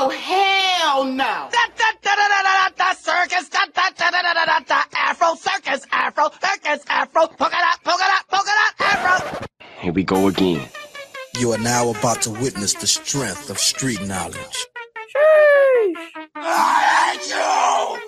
Oh, hell no! Da, da, da, da, da, da, da, circus, da, da, da, da, da, da, da, da, afro, circus, afro, circus, afro, polka dot, polka dot, polka dot, afro. Here we go again. You are now about to witness the strength of street knowledge. I hate you!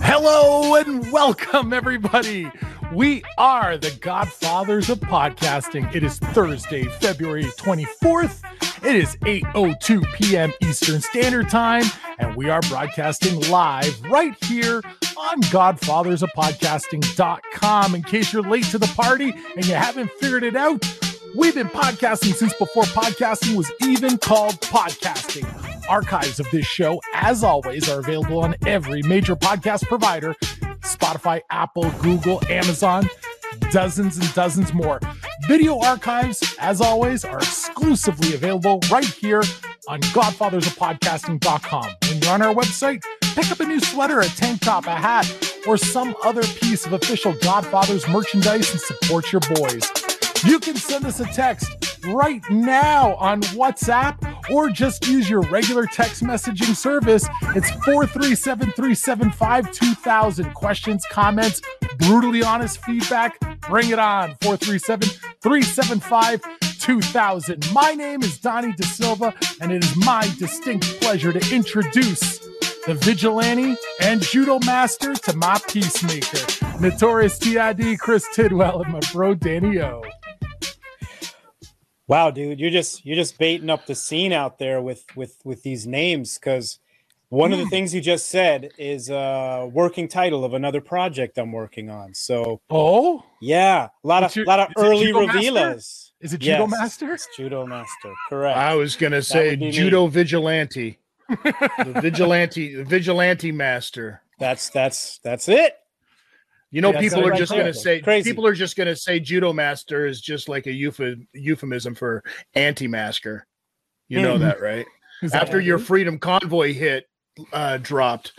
Hello and welcome, everybody. We are the Godfathers of Podcasting. It is Thursday, February 24th. It is 8:02 p.m. Eastern Standard Time, and we are broadcasting live right here on godfathersofpodcasting.com. In case you're late to the party and you haven't figured it out, we've been podcasting since before podcasting was even called podcasting. Archives of this show, as always, are available on every major podcast provider Spotify, Apple, Google, Amazon, dozens and dozens more. Video archives, as always, are exclusively available right here on godfathersofpodcasting.com. When you're on our website, pick up a new sweater, a tank top, a hat, or some other piece of official Godfathers merchandise and support your boys. You can send us a text right now on WhatsApp or just use your regular text messaging service. It's 437 375 2000. Questions, comments, brutally honest feedback, bring it on. 437 375 2000. My name is Donnie De Silva, and it is my distinct pleasure to introduce the vigilante and judo master to my peacemaker, notorious TID Chris Tidwell, and my bro Dan-e-o. Wow, dude, you're just you're just baiting up the scene out there with with with these names because one of the hmm. things you just said is a working title of another project I'm working on. So Oh, yeah, a lot What's of your- lot of early revealers. is it judo Yes, master? It's Judo Master, correct. I was gonna say would be me. judo vigilante, the vigilante, the vigilante master. That's that's that's it. You know, Yeah, people are just gonna say Crazy. people are just gonna say judo master is just like a euph- euphemism for anti-masker. You know Mhm. that, right? That After your freedom convoy hit uh dropped,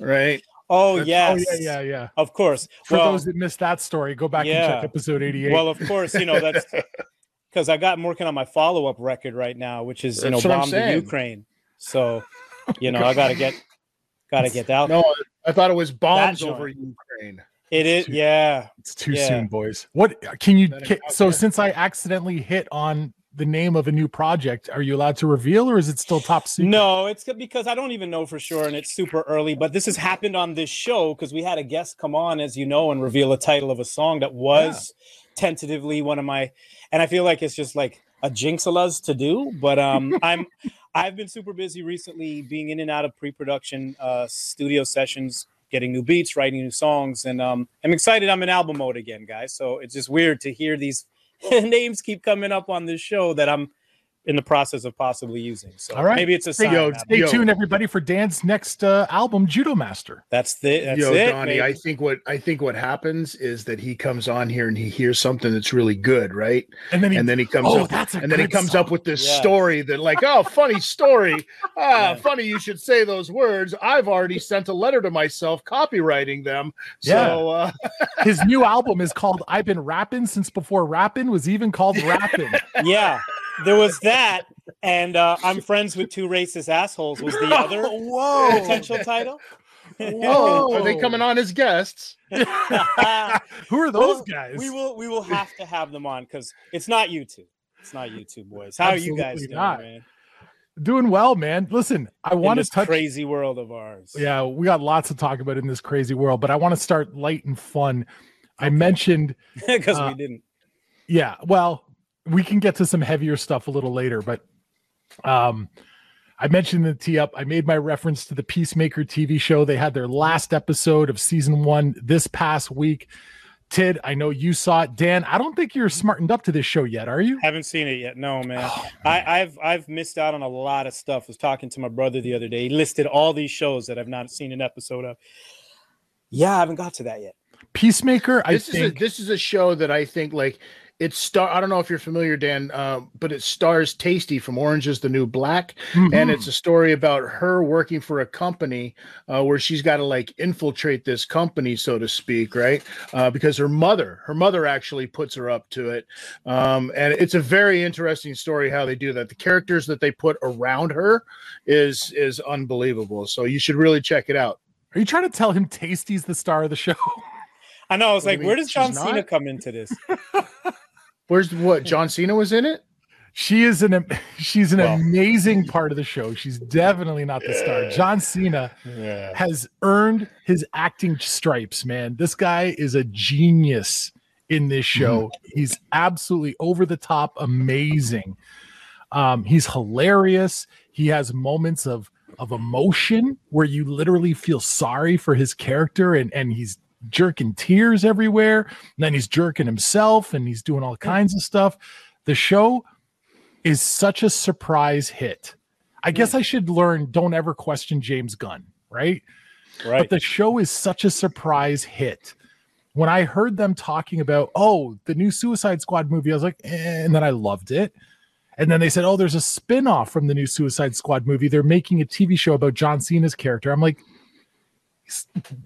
right? Oh That's- yes, Oh, yeah, yeah, yeah. of course. For well, those that missed that story, go back and check episode 88. well, of course, you know that's because I got I'm working on my follow up record right now, which is you know That's I'm bomb the. Ukraine. So, you know, I gotta get gotta get out. No, I thought it was bombs over Ukraine. It is, yeah. It's too Yeah. soon, boys. What can you? Can, so, there. since I accidentally hit on the name of a new project, are you allowed to reveal, or is it still top secret? No, it's because I don't even know for sure, and it's super early. But this has happened on this show because we had a guest come on, as you know, and reveal a title of a song that was tentatively one of my. And I feel like it's just like a jinx of us to do. But um, I'm I've been super busy recently, being in and out of pre-production uh, studio sessions, getting new beats, writing new songs, and um, I'm excited. I'm in album mode again, guys. So it's just weird to hear these names keep coming up on this show that I'm in the process of possibly using. So All right. maybe it's a Stay, sign. yo, stay Yo. tuned, everybody, for Dan's next uh, album, Judo Master. That's the that's Yo, it. Donnie, baby. I think what I think what happens is that he comes on here and he hears something that's really good, right? And then he, and then he comes oh, up that's a and then he comes song. up with this Yeah. story that like oh funny story ah Yeah. funny you should say those words i've already sent a letter to myself copyrighting them so uh His new album is called I've Been Rapping Since Before Rapping was even called Rapping. yeah, there was that, and uh, I'm friends with two racist assholes was the other Whoa. potential title. Whoa! are they coming on as guests Who are those Well, guys? We will we will have to have them on because it's not you two. It's not you two boys. How are you guys doing, not. man? Doing well, man. Listen, I want to this touch. crazy world of ours. Yeah, we got lots to talk about in this crazy world, but I want to start light and fun. I mentioned, because Uh, we didn't. yeah, well, we can get to some heavier stuff a little later, but um, I mentioned the tee up. I made my reference to the Peacemaker TV show. They had their last episode of season one this past week. Tid, I know you saw it. Dan, I don't think you're smartened up to this show yet, are you? Haven't seen it yet. No, man. Oh, I, I've I've missed out on a lot of stuff. I was talking to my brother the other day. He listed all these shows that I've not seen an episode of. Yeah, I haven't got to that yet. Peacemaker, I this is a, think. this is a show that i think like it star i don't know if you're familiar dan uh, but it stars Taystee from orange is the new black and Mhm. it's a story about her working for a company uh, where she's got to like infiltrate this company so to speak right uh, because her mother her mother actually puts her up to it um, and it's a very interesting story how they do that the characters that they put around her is is unbelievable so you should really check it out Are you trying to tell him Taystee's the star of the show? I know. I was What like, mean, where does John Cena not? come into this? where's what john cena was in it She is an she's an Well. amazing part of the show. She's definitely not the star. John Cena Yeah. has earned his acting stripes, man. This guy is a genius in this show. He's absolutely over the top amazing. Um, he's hilarious. He has moments of of emotion where you literally feel sorry for his character and and he's jerking tears everywhere. And then he's jerking himself and he's doing all kinds of stuff. The show is such a surprise hit. I guess I should learn don't ever question James Gunn, right? Right. But the show is such a surprise hit. When I heard them talking about, oh, the new Suicide Squad movie, I was like, eh, and then I loved it. And then they said, oh, there's a spin off from the new Suicide Squad movie. They're making a TV show about John Cena's character. I'm like,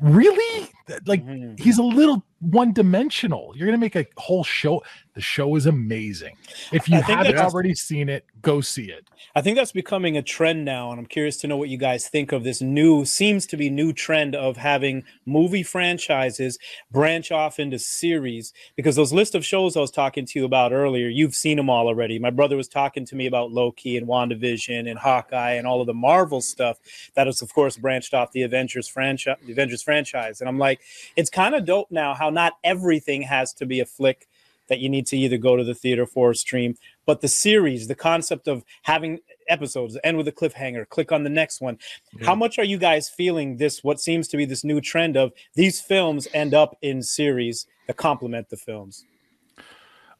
really? Like, Mhm. he's a little one dimensional. You're going to make a whole show. The show is amazing. If you haven't already seen it, go see it. I think that's becoming a trend now, and I'm curious to know what you guys think of this new, seems to be new trend of having movie franchises branch off into series. Because those list of shows I was talking to you about earlier, you've seen them all already. My brother was talking to me about Loki and WandaVision and Hawkeye and all of the Marvel stuff that is, of course, branched off the Avengers franchise. The Avengers franchise, and I'm like, it's kind of dope now how not everything has to be a flick that you need to either go to the theater for or stream but the series the concept of having episodes end with a cliffhanger click on the next one. How much are you guys feeling this what seems to be this new trend of these films end up in series that complement the films?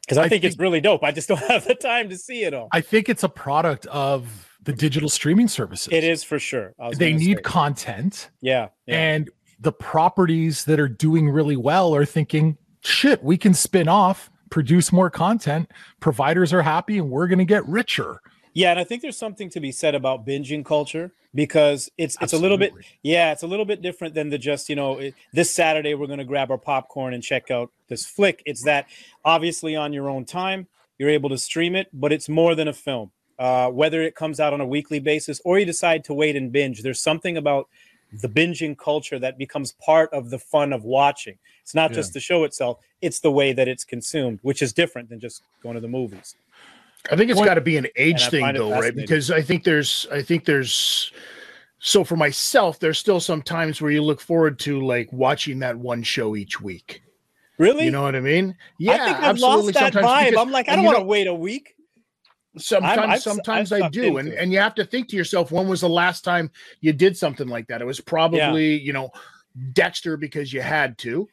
Because I, I think, it's really dope. I just don't have the time to see it all. I think it's a product of the digital streaming services. it is for sure. They need content. yeah, yeah. and the properties that are doing really well are thinking shit we can spin off produce more content providers are happy and we're going to get richer Yeah, and I think there's something to be said about binging culture because it's it's a little bit yeah, it's a little bit different than the just you know it, this Saturday we're going to grab our popcorn and check out this flick. It's that obviously on your own time you're able to stream it, but it's more than a film. Uh, whether it comes out on a weekly basis or you decide to wait and binge, there's something about the binging culture that becomes part of the fun of watching. It's not just the show itself; it's the way that it's consumed, which is different than just going to the movies. I think it's got to be an age thing though, right? Because I think there's I think there's so for myself, there's still some times where you look forward to like watching that one show each week. Really? You know what I mean? Yeah, I think I've absolutely. lost that sometimes vibe. because- I'm like, I don't want to wait a week. Sometimes, I've- sometimes I've I do, and it. and you have to think to yourself, when was the last time you did something like that? It was probably you know Dexter because you had to,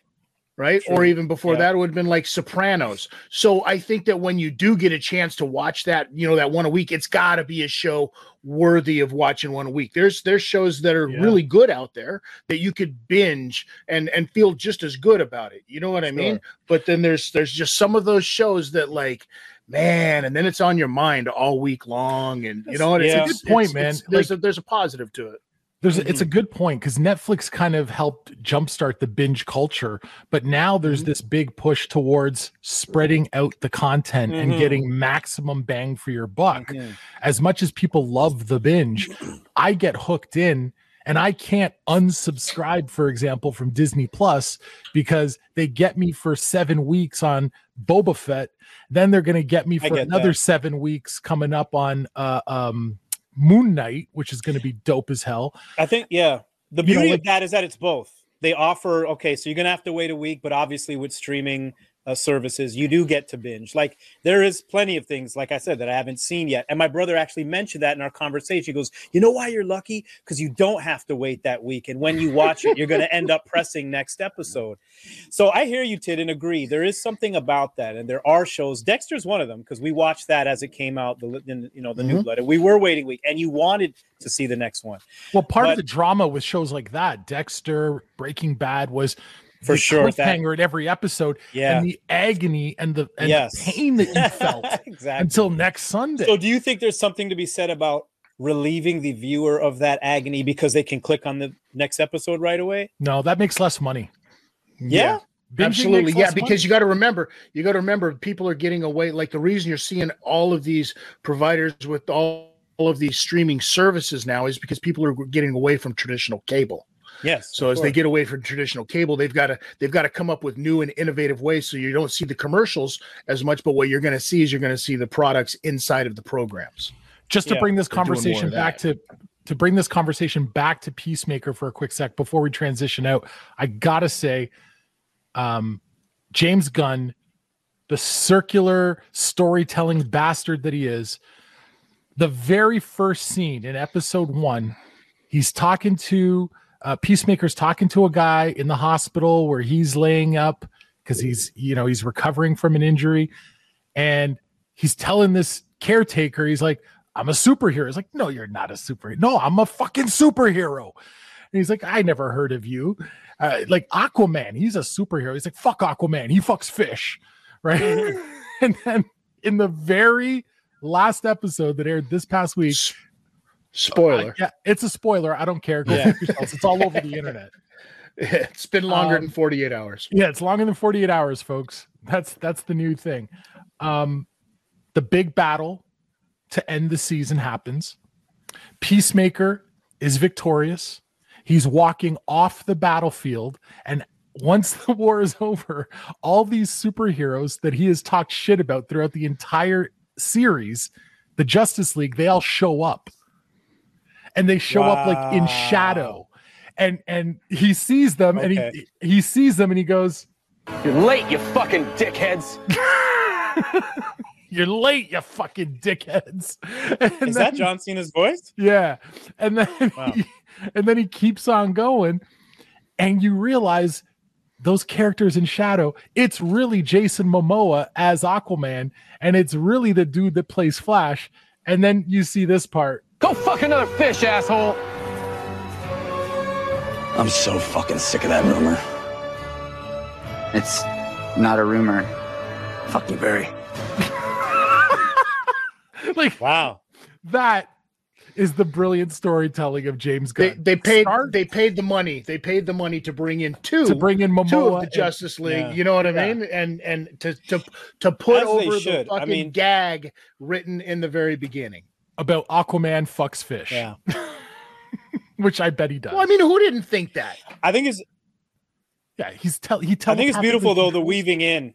right? Or even before Yeah. that, it would have been like Sopranos. So I think that when you do get a chance to watch that, you know, that one a week, it's got to be a show worthy of watching one a week. There's there's shows that are Yeah. really good out there that you could binge and and feel just as good about it. You know what I mean? But then there's there's just some of those shows that like. Man, and then it's on your mind all week long, and you know what? Yeah. It's, It's a good point, it's- man. it's- there's Like- a there's a positive to it. There's a, it's a good point because Netflix kind of helped jumpstart the binge culture, but now there's this big push towards spreading out the content and Mhm. getting maximum bang for your buck. Mhm. As much as people love the binge, I get hooked in and I can't unsubscribe, for example, from Disney Plus because they get me for seven weeks on Boba Fett. Then they're going to get me for get another that. seven weeks coming up on uh, um, Moon Knight, which is going to be dope as hell. I think yeah. The You know, beauty like- of that is that it's both. They offer okay, so you're gonna have to wait a week, but obviously with streaming uh, services, you do get to binge. Like there is plenty of things, like I said, that I haven't seen yet. And my brother actually mentioned that in our conversation. He goes, "You know why you're lucky? Because you don't have to wait that week, and when you watch it, you're gonna end up pressing next episode." So I hear you, Tid, and agree. There is something about that, and there are shows. Dexter's one of them because we watched that as it came out. The in, you know the new Mhm. blood, and we were waiting week, and you wanted to see the next one. Well, part of the drama with shows like that, Dexter, Breaking Bad, was For sure, that- at every episode, Yeah. and the agony and the and Yes. the pain that you felt exactly. until next Sunday. So, do you think there's something to be said about relieving the viewer of that agony because they can click on the next episode right away? no, that makes less money. Yeah. Binging Absolutely, yeah. Because money. you got to remember, you got to remember, people are getting away. Like the reason you're seeing all of these providers with all, all of these streaming services now is because people are getting away from traditional cable. Yes. So of as they get away from traditional cable, they've got to they've got to come up with new and innovative ways. So you don't see the commercials as much, but what you're going to see is you're going to see the products inside of the programs. just to Yeah, bring this they're doing more conversation back to to bring this conversation back to Peacemaker for a quick sec before we transition out, I gotta say, um, James Gunn, the circular storytelling bastard that he is, the very first scene in episode one, he's talking to uh, Peacemaker's talking to a guy in the hospital where he's laying up because he's you know he's recovering from an injury, and he's telling this caretaker, he's like, I'm a superhero. He's like, No, you're not a superhero. No, I'm a fucking superhero. And he's like, I never heard of you. Uh, like Aquaman, he's a superhero. He's like, fuck Aquaman. He fucks fish. Right. and then in the very last episode that aired this past week, Spoiler. yeah, it's a spoiler. I don't care. Go Yeah. yourselves. It's all over the internet. it's been longer Um, than 48 hours. Yeah, it's longer than 48 hours, folks. That's that's the new thing. Um the big battle to end the season happens. Peacemaker is victorious. He's walking off the battlefield and once the war is over, all these superheroes that he has talked shit about throughout the entire series, the Justice League, they all show up. And they show up like in shadow. And and he sees them and he he sees them and he goes, You're late, you fucking dickheads. You're late, you fucking dickheads. And Is that John Cena's voice? Yeah. And then Wow. he, and then he keeps on going and you realize those characters in shadow, it's really Jason Momoa as Aquaman and it's really the dude that plays Flash. And then you see this part. Go fuck another fish, asshole. I'm so fucking sick of that rumor. It's not a rumor. Fuck you, Barry. Like Wow. that is the brilliant storytelling of James They Gunn. they paid Start they paid the money. They paid the money to bring in two to bring in two Momoa of the and- Justice League. Yeah. You know what I Yeah. mean? And and to to to put As over the should. I fucking mean- gag written in the very beginning. About Aquaman fucks fish, Yeah. which I bet he does. Well, I mean, who didn't think that? I think it's yeah, he's tell he I think it's beautiful though the weaving in.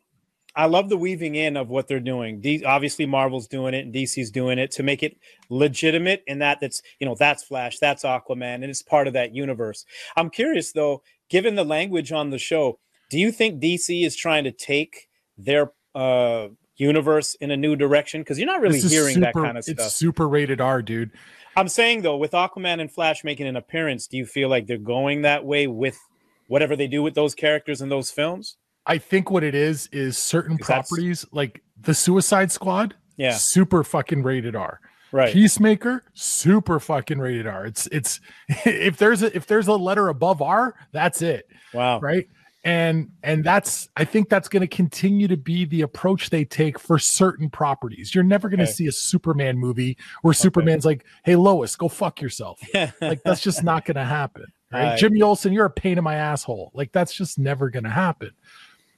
I love the weaving in of what they're doing. D- obviously, Marvel's doing it and DC's doing it to make it legitimate. In that, that's you know that's Flash, that's Aquaman, and it's part of that universe. I'm curious though, given the language on the show, do you think DC is trying to take their uh, universe in a new direction? Because you're not really is hearing that kind of stuff. It's super rated R, dude. I'm saying though, with Aquaman and Flash making an appearance, do you feel like they're going that way with whatever they do with those characters in those films? I think what it is certain properties like the Suicide Squad, Yeah. super fucking rated R. Right. Peacemaker, super fucking rated R. It's it's if there's a if there's a letter above R, that's it. Wow. Right. And and that's I think that's going to continue to be the approach they take for certain properties. You're never going to Okay. see a Superman movie where Superman's like, "Hey Lois, go fuck yourself." like that's just not going to happen. Right? Right. Jimmy Olsen, you're a pain in my asshole. Like that's just never going to happen.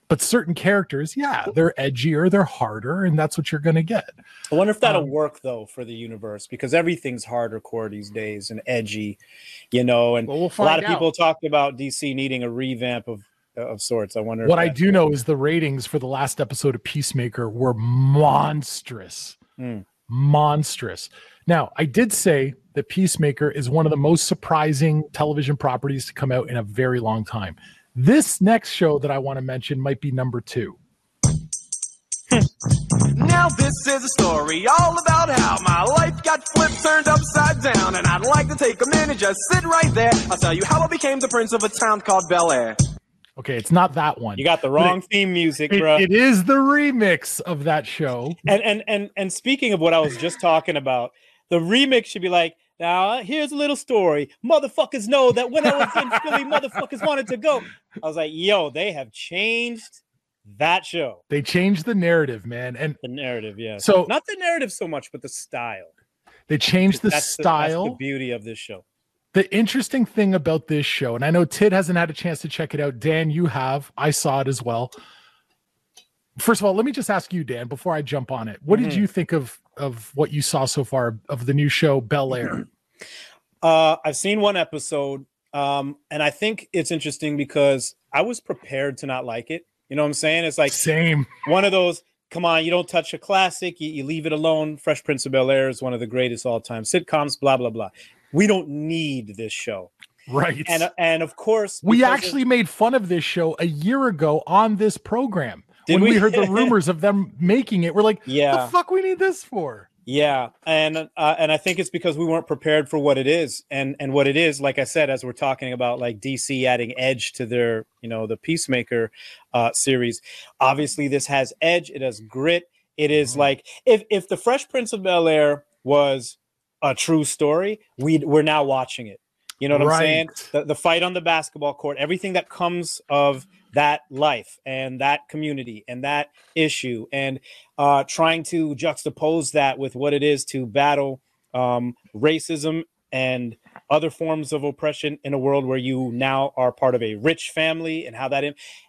But certain characters, yeah, they're edgier, they're harder, and that's what you're going to get. I wonder if that'll Um, work though for the universe because everything's harder core these days and edgy, you know. And Well, we'll a lot find of people out. talked about DC needing a revamp of of sorts. I wonder. What I do know is the ratings for the last episode of Peacemaker were monstrous. Hmm. Monstrous. Now, I did say that Peacemaker is one of the most surprising television properties to come out in a very long time. This next show that I want to mention might be number two. Now this is a story all about how my life got flipped, turned upside down, and I'd like to take a minute, just sit right there. I'll tell you how I became the prince of a town called Bel Air. Okay, it's not that one. You got the wrong it- theme music, it- bro. it is the remix of that show. and and and and speaking of what I was just talking about, the remix should be like, now here's a little story. Motherfuckers know that when I was in Philly, motherfuckers wanted to go. I was like, yo, they have changed that show. They changed the narrative, man, and The narrative, yeah. So- not the narrative so much, but the style. they changed the style. that's the beauty of this show. The interesting thing about this show, and I know Tid hasn't had a chance to check it out. Dan, you have. I saw it as well. First of all, let me just ask you, Dan, before I jump on it. What did Mhm. you think of of what you saw so far of the new show Bel Air? Uh, I've seen one episode, um, and I think it's interesting because I was prepared to not like it. You know what I'm saying? It's like Same. one of those. Come on, you don't touch a classic. You, you leave it alone. Fresh Prince of Bel Air is one of the greatest all time sitcoms. Blah blah blah. We don't need this show, Right. and and of course we because of- actually made fun of this show a year ago on this program. When we? we? heard the rumors of them making it, we're like, Yeah. the fuck we need this for? Yeah, and uh, and I think it's because we weren't prepared for what it is, and and what it is, like I said, as we're talking about like DC adding edge to their, you know, the Peacemaker uh, series. Obviously, this has edge. It has grit. It is like if if the Fresh Prince of Bel Air was a true story, we we're now watching it. You know what I'm saying? The, the fight on the basketball court, everything that comes of that life and that community and that issue, and uh, trying to juxtapose that with what it is to battle um, racism and other forms of oppression in a world where you now are part of a rich family and how that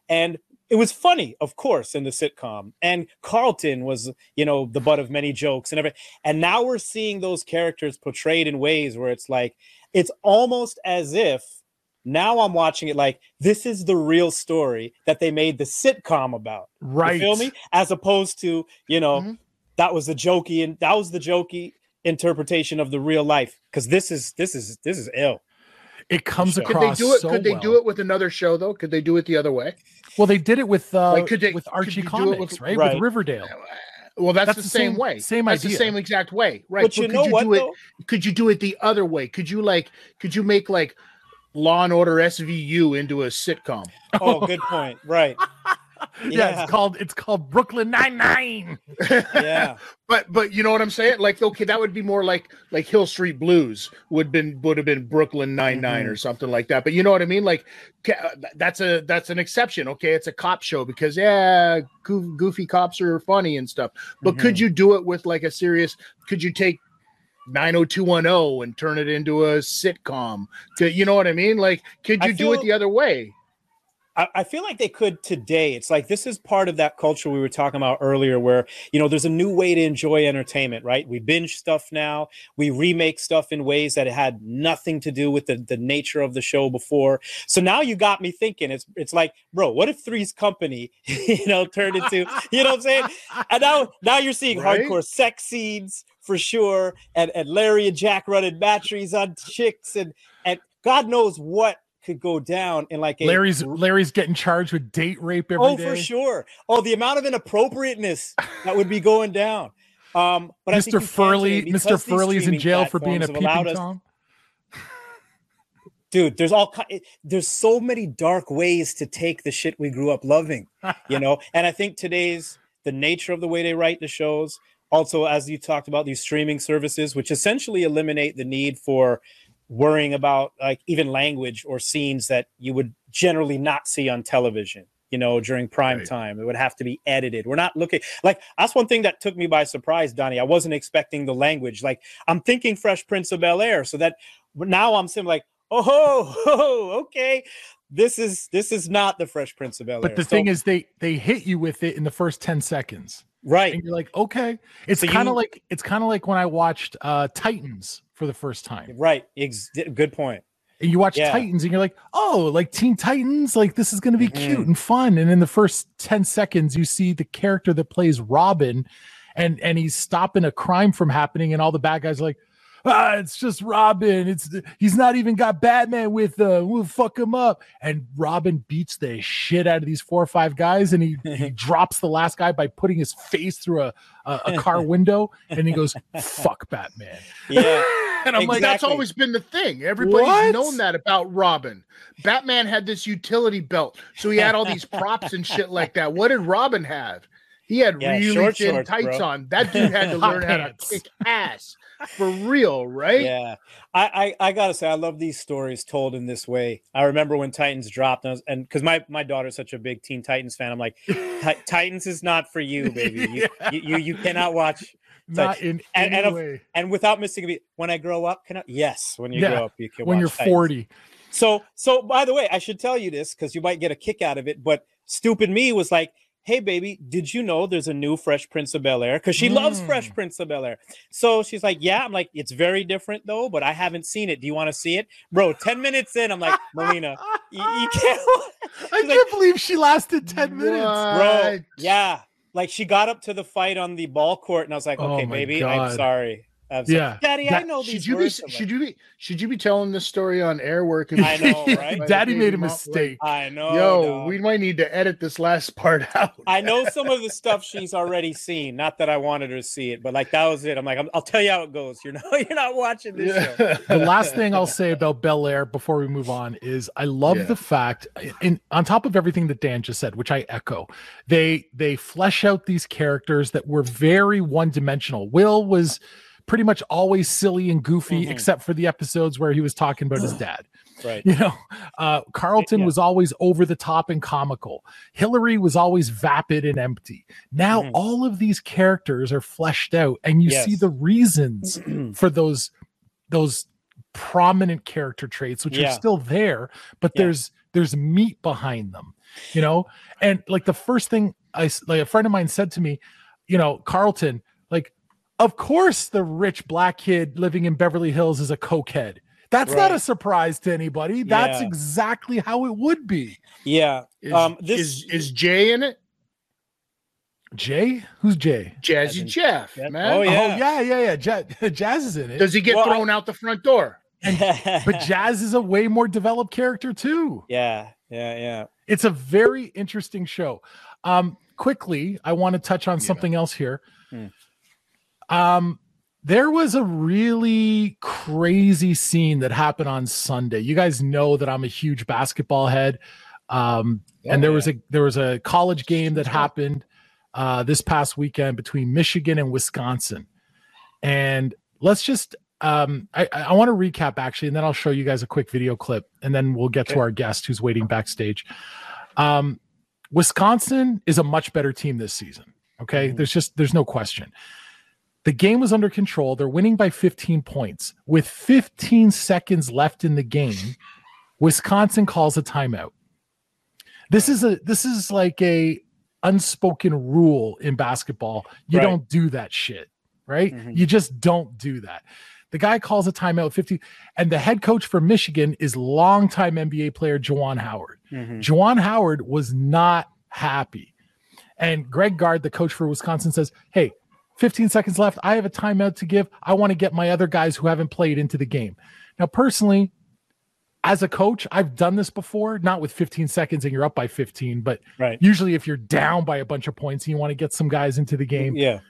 and it was funny of course in the sitcom and carlton was you know the butt of many jokes and everything and now we're seeing those characters portrayed in ways where it's like it's almost as if now i'm watching it like this is the real story that they made the sitcom about Right. you feel me as opposed to you know Mhm. that was the jokey and that was the jokey interpretation of the real life because this is this is this is ill It comes Could they Could they across do it? so could they well. do it with another show though? Could they do it the other way? Well, they did it with uh, Like, could they- with Archie you Comics, with- right? Right. With Riverdale. Well, that's, That's the, the same, same- way. same that's idea. the same exact way, right? but you could know you what do it? Could you do it the other way? Could you like? Could you make like Law and Order SVU into a sitcom? oh good point right Yeah, yeah it's called it's called Brooklyn Nine Nine. yeah But but you know what I'm saying? Like okay, that would be more like like Hill Street Blues would been would have been Brooklyn 99 or mm-hmm. something like that. But you know what I mean? Like uh, that's a that's an exception. Okay, it's a cop show because yeah, goofy cops are funny and stuff. But could mm-hmm. you do it with like a serious? Could you take 90210 and turn it into a sitcom? Could, you know what I mean? Like could I you do it the other way? I, I feel like they could today. It's like this is part of that culture we were talking about earlier, where you know there's a new way to enjoy entertainment, right? We binge stuff now, we remake stuff in ways that had nothing to do with the, the nature of the show before. So now you got me thinking. It's it's like, bro, what if Three's Company, you know, turned into, you know what I'm saying? And now now you're seeing Right? hardcore sex scenes for sure, and and Larry and Jack running batteries on chicks, and and God knows what could go down in like a Larry's Larry's getting charged with date rape every day. oh, for sure. Oh, the amount of inappropriateness that would be going down. Um, but I think Mr. Furley, Mr. Furley's in jail for being a peeping tom. dude there's all there's so many dark ways to take the shit we grew up loving you know and i think today's the nature of the way they write the shows also as you talked about these streaming services which essentially eliminate the need for worrying about like even language or scenes that you would generally not see on television you know during prime Right. time. It would have to be edited. We're not looking like that's one thing that took me by surprise donnie. I wasn't expecting the language. Like i'm thinking fresh prince of bel air so that now i'm saying like oh ho, ho, okay. This is this is not the fresh prince of bel air. But the thing is, they they hit you with it in the first ten seconds, right and you're like, okay. It's So kind of like it's kind of like when I watched uh Titans for the first time. right ex- good point. And you watch Yeah. Titans and you're like, oh, like Teen Titans, like this is going to be Mhm. cute and fun. And in the first 10 seconds, you see the character that plays Robin and and he's stopping a crime from happening, and all the bad guys are like, ah, it's just Robin. It's he's not even got Batman with him. We'll fuck him up. And Robin beats the shit out of these four or five guys, and he, he drops the last guy by putting his face through a, a, a car window, and he goes, fuck Batman. yeah And I'm like, That's always been the thing. Everybody's What? known that about Robin. Batman had this utility belt, so he had all these props and shit like that. What did Robin have? He had Yeah, really short thin shorts, tights bro. on. That dude had to learn how to kick ass for real, right? Yeah, I, I I gotta say I love these stories told in this way. I remember when Titans dropped, and because my my daughter's such a big Teen Titans fan, I'm like, Titans is not for you, baby. You you, you, you cannot watch. Not in and, any and, way. and without missing a beat, when I grow up, can I? Yes, when you Yeah, grow up, you can. when you're Titans. 40. So, so by the way, I should tell you this because you might get a kick out of it. But stupid me was like, "Hey, baby, did you know there's a new Fresh Prince of Bel Air?" Because she loves Mm. Fresh Prince of Bel Air. So she's like, "Yeah." I'm like, "It's very different though, but I haven't seen it. Do you want to see it, bro?" Ten minutes in, I'm like, "Melina, you, you can't." I can't believe she lasted 10 minutes. bro. Yeah, like she got up to the fight on the ball court, and I was like, Oh "Okay, my baby, God. I'm sorry. Yeah. Daddy, I know these Should you be words. I'm should you be should you be telling this story on air work? I know, right? Daddy made a mistake. I know. Yo, dog. we might need to edit this last part out. I know some of the stuff she's already seen. Not that I wanted her to see it, but like that was it. I'm like, I'm, I'll tell you how it goes. You're not, you're not watching this show. the last thing I'll say about Bel Air before we move on is I love Yeah. the fact, in on top of everything that Dan just said, which I echo, they they flesh out these characters that were very one dimensional. Will was pretty much always silly and goofy, Mhm. except for the episodes where he was talking about his dad. Right. You know, uh, Carlton Yeah. was always over the top and comical. Hillary was always vapid and empty. Now Mhm. all of these characters are fleshed out, and you see the reasons for those those prominent character traits, which Yeah. are still there, but Yeah. there's there's meat behind them, you know. And like the first thing I like a friend of mine said to me, you know, Carlton, like, of course the rich black kid living in Beverly Hills is a cokehead. That's not a surprise to anybody. That's Yeah. exactly how it would be. Yeah. Is, um. This is is Jay in it? Jay, who's Jay? Jazzy in- Jeff, Yep. man. Oh, Oh yeah. yeah, yeah, yeah. Jazz is in it, Does he get Well, I- thrown out the front door? but Jazz is a way more developed character too. yeah. Yeah. Yeah. it's a very interesting show. Um, quickly, I want to touch on something else here. Hmm. Um, there was a really crazy scene that happened on Sunday. You guys know that I'm a huge basketball head. Um, and there was a there was a college game that happened uh, this past weekend between Michigan and Wisconsin. And let's just um, I, I want to recap actually, and then I'll show you guys a quick video clip, and then we'll get to our guest who's waiting backstage. Um, Wisconsin is a much better team this season. Okay, Mhm. there's just there's no question. The game was under control. They're winning by 15 points with 15 seconds left in the game. Wisconsin calls a timeout. This is a this is like a unspoken rule in basketball. You Right. don't do that shit, right? Mhm. You just don't do that. The guy calls a timeout 50 and the head coach for Michigan is longtime NBA player Juwan Howard. Juwan Howard was not happy. And Greg Gard, the coach for Wisconsin, says, Hey, 15 seconds left. I have a timeout to give. I want to get my other guys who haven't played into the game. Now, personally, as a coach, I've done this before, not with 15 seconds and you're up by 15, but Right. usually if you're down by a bunch of points and you want to get some guys into the game. Yeah.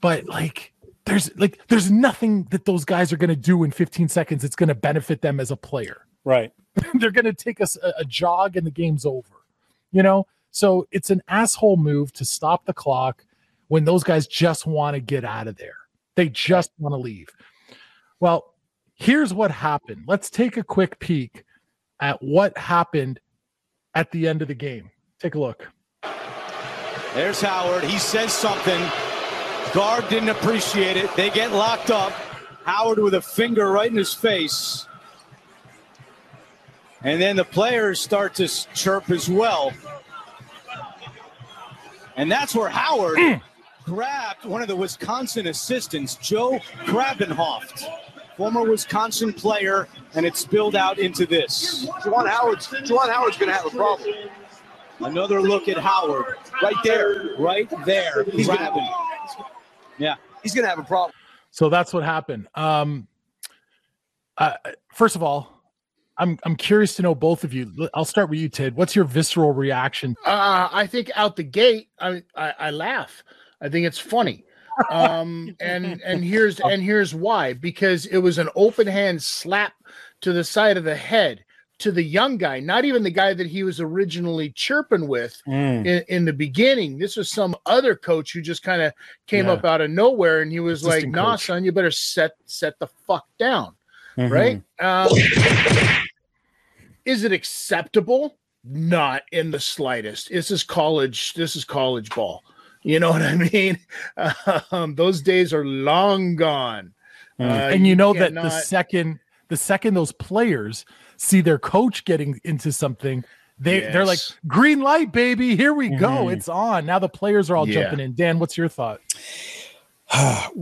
But like, there's like, there's nothing that those guys are going to do in 15 seconds that's going to benefit them as a player. Right. They're going to take us a, a jog and the game's over. You know, so it's an asshole move to stop the clock when those guys just want to get out of there. They just want to leave. Well, here's what happened. Let's take a quick peek at what happened at the end of the game. Take a look. There's Howard. He says something. Gard didn't appreciate it. They get locked up. Howard with a finger right in his face. And then the players start to chirp as well. And that's where Howard. grabbed one of the Wisconsin assistants, Joe Krabbenhoft, former Wisconsin player, and it spilled out into this. Juwan Howard's Juwan Howard's going to have a problem. Another look at Howard, right there, right there, he's grabbing. Gonna, yeah, he's going to have a problem. So that's what happened. Um, uh, first of all, I'm I'm curious to know both of you. I'll start with you, Tid. What's your visceral reaction? Uh, I think out the gate, I, I, I laugh. I think it's funny. Um, and and here's and here's why because it was an open hand slap to the side of the head to the young guy, not even the guy that he was originally chirping with mm. in, in, the beginning. This was some other coach who just kind of came yeah. up out of nowhere and he was Assistant like, "Nah, coach. son, you better set set the fuck down." Mm-hmm. Right? Um, is it acceptable? Not in the slightest. This is college. This is college ball. You know what I mean? Um, those days are long gone. Mm. Uh, and you, you know cannot... that the second the second those players see their coach getting into something, they yes. they're like green light, baby. Here we mm-hmm. go. It's on. Now the players are all yeah. jumping in. Dan, what's your thought?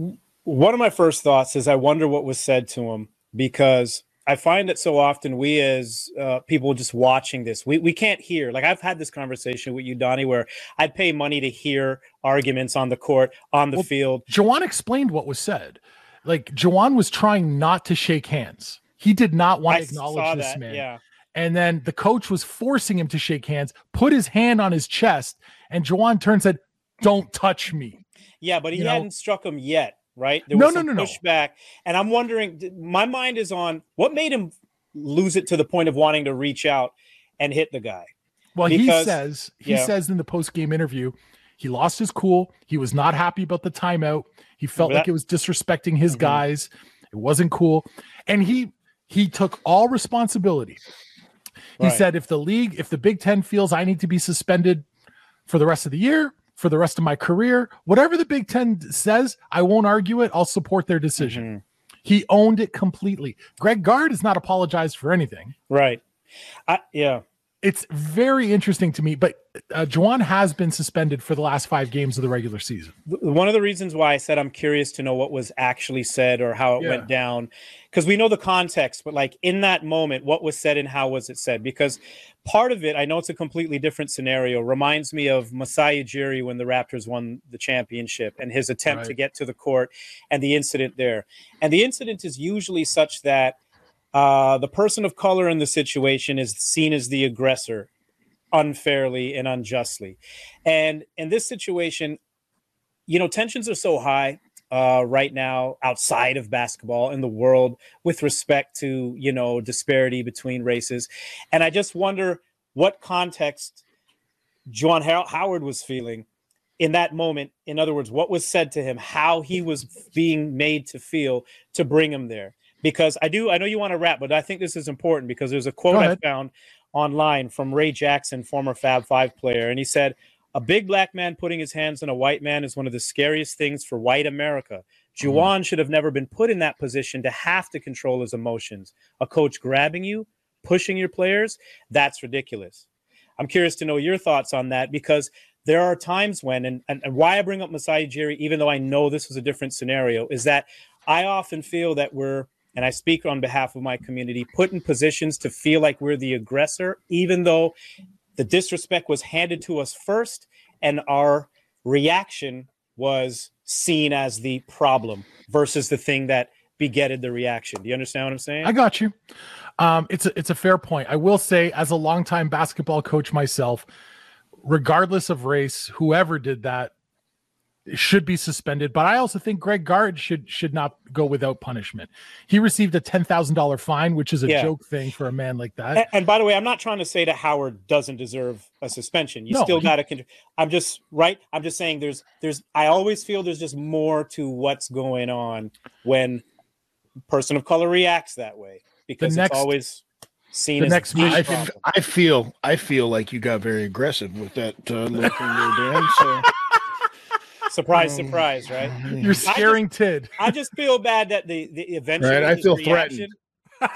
One of my first thoughts is I wonder what was said to him because I find that so often we as uh, people just watching this, we, we can't hear. Like I've had this conversation with you, Donnie, where I'd pay money to hear arguments on the court, on the well, field. Juwan explained what was said. Like Juwan was trying not to shake hands. He did not want to acknowledge this that, man. Yeah. And then the coach was forcing him to shake hands, put his hand on his chest, and Juwan turned and said, Don't touch me. Yeah, but he you hadn't know? struck him yet right? There was no, some no, no, pushback, no. and I'm wondering. My mind is on what made him lose it to the point of wanting to reach out and hit the guy. Well, because, he says he yeah. says in the post game interview, he lost his cool. He was not happy about the timeout. He felt like it was disrespecting his mm-hmm. guys. It wasn't cool, and he he took all responsibility. He right. said, if the league, if the Big Ten feels I need to be suspended for the rest of the year, for the rest of my career. Whatever the Big Ten says, I won't argue it. I'll support their decision. Mm-hmm. He owned it completely. Greg Gard has not apologized for anything. Right. I, yeah it's very interesting to me. But uh, Juwan has been suspended for the last five games of the regular season. One of the reasons why I said I'm curious to know what was actually said or how it yeah. went down, because we know the context, but like in that moment, what was said and how was it said? Because part of it, I know it's a completely different scenario, reminds me of Masai Ujiri when the Raptors won the championship and his attempt right. to get to the court and the incident there. And the incident is usually such that uh, the person of color in the situation is seen as the aggressor unfairly and unjustly. And in this situation, you know, tensions are so high uh, right now outside of basketball in the world with respect to, you know, disparity between races. And I just wonder what context Juwan Howard was feeling in that moment. In other words, what was said to him, how he was being made to feel to bring him there because I do I know you want to wrap, but I think this is important because there's a quote I found online from Ray Jackson, former Fab Five player, and he said, "A big black man putting his hands on a white man is one of the scariest things for white America." Juwan mm-hmm. should have never been put in that position to have to control his emotions. A coach grabbing you, pushing your players, that's ridiculous. I'm curious to know your thoughts on that because there are times when, and, and, and why I bring up Masai Ujiri, even though I know this was a different scenario, is that I often feel that we're and I speak on behalf of my community, put in positions to feel like we're the aggressor, even though the disrespect was handed to us first and our reaction was seen as the problem versus the thing that begetted the reaction. Do you understand what I'm saying? I got you. Um, it's a, it's a fair point. I will say, as a longtime basketball coach myself, regardless of race, whoever did that, should be suspended. But I also think Greg Gard should should not go without punishment. He received a ten thousand dollar fine, which is a Yeah. joke thing for a man like that. And, and by the way, I'm not trying to say that Howard doesn't deserve a suspension. You No, still got to. I'm just right. I'm just saying there's there's. I always feel there's just more to what's going on when person of color reacts that way because next- it's always seen The as next the mission. I feel, I feel like you got very aggressive with that uh, look in there, Dan. So Surprise, Um, surprise, right? You're scaring Tid. I just feel bad that the the eventually right, I feel reaction- threatened.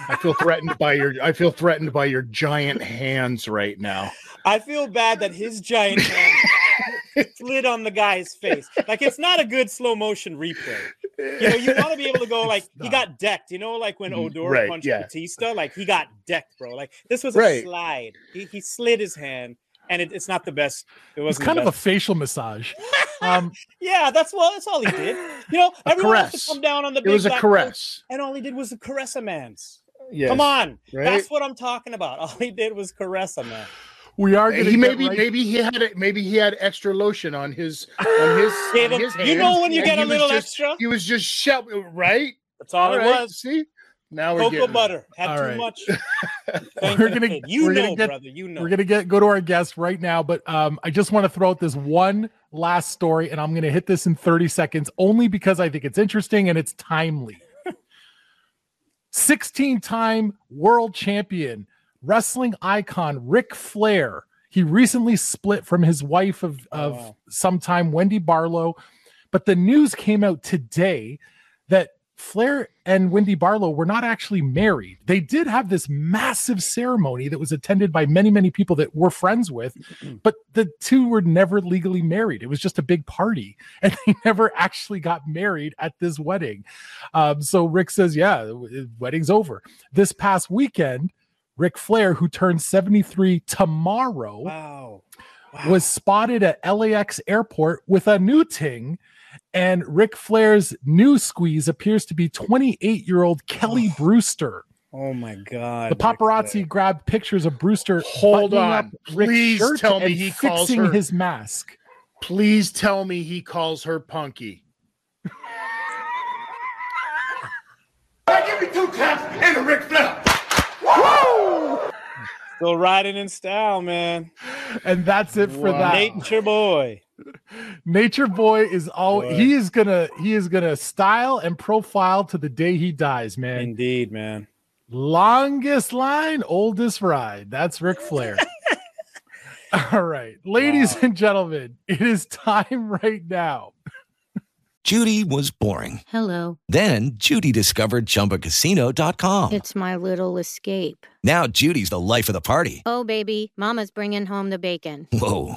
I feel threatened by your. I feel threatened by your giant hands right now. I feel bad that his giant hand slid on the guy's face. Like it's not a good slow motion replay. You know, you want to be able to go like he got decked. You know, like when Mm, Odor right, punched yeah. Bautista, like he got decked, bro. Like this was a Right. slide. He, he slid his hand, and it, it's not the best. It wasn't kind the of a facial massage. Um, yeah. That's well. That's all he did. You know, A everyone has to come down on the. It big was a caress. coat, and all he did was a caress a man's. Yes, Come on, right? that's what I'm talking about. All he did was caress a man. we are He to maybe maybe he had it. Maybe he had extra lotion on his on his. Gave on him- his you know when you get a little just- extra? He was just shout right. That's all, it right, was. See, now we're Cocoa getting butter had too right. much. We're gonna you we're know, gonna get, brother. You know. We're gonna get go to our guest right now, but um, I just want to throw out this one last story, and I'm gonna hit this in 30 seconds only because I think it's interesting and it's timely. 16 time world champion, wrestling icon Ric Flair. He recently split from his wife of, of wow. some time, Wendy Barlow. But the news came out today that Flair and Wendy Barlow were not actually married. They did have this massive ceremony that was attended by many, many people that we're friends with, but the two were never legally married. It was just a big party, and they never actually got married at this wedding. Um, so Ric says, "Yeah, the wedding's over." This past weekend, Ric Flair, who turns 73 tomorrow, Wow. was spotted at LAX airport with a new ting. And Ric Flair's new squeeze appears to be 28 year old Kelly Brewster. Oh my god. The paparazzi grabbed pictures of Brewster Hold on. up Please tell me and he calls fixing her- his mask. Please tell me he calls her Punky. Give me two taps and a Ric Flair. Still riding in style, man. And that's it for that. Nature boy. Nature Boy is all Boy. he is gonna he is gonna style and profile to the day he dies, man. Indeed, man. Longest line, oldest ride. That's Ric Flair. All right, ladies and gentlemen, it is time right now. Judy was boring. Hello. Then Judy discovered ChumbaCasino.com. It's my little escape. Now Judy's the life of the party. Oh, baby, Mama's bringing home the bacon. Whoa,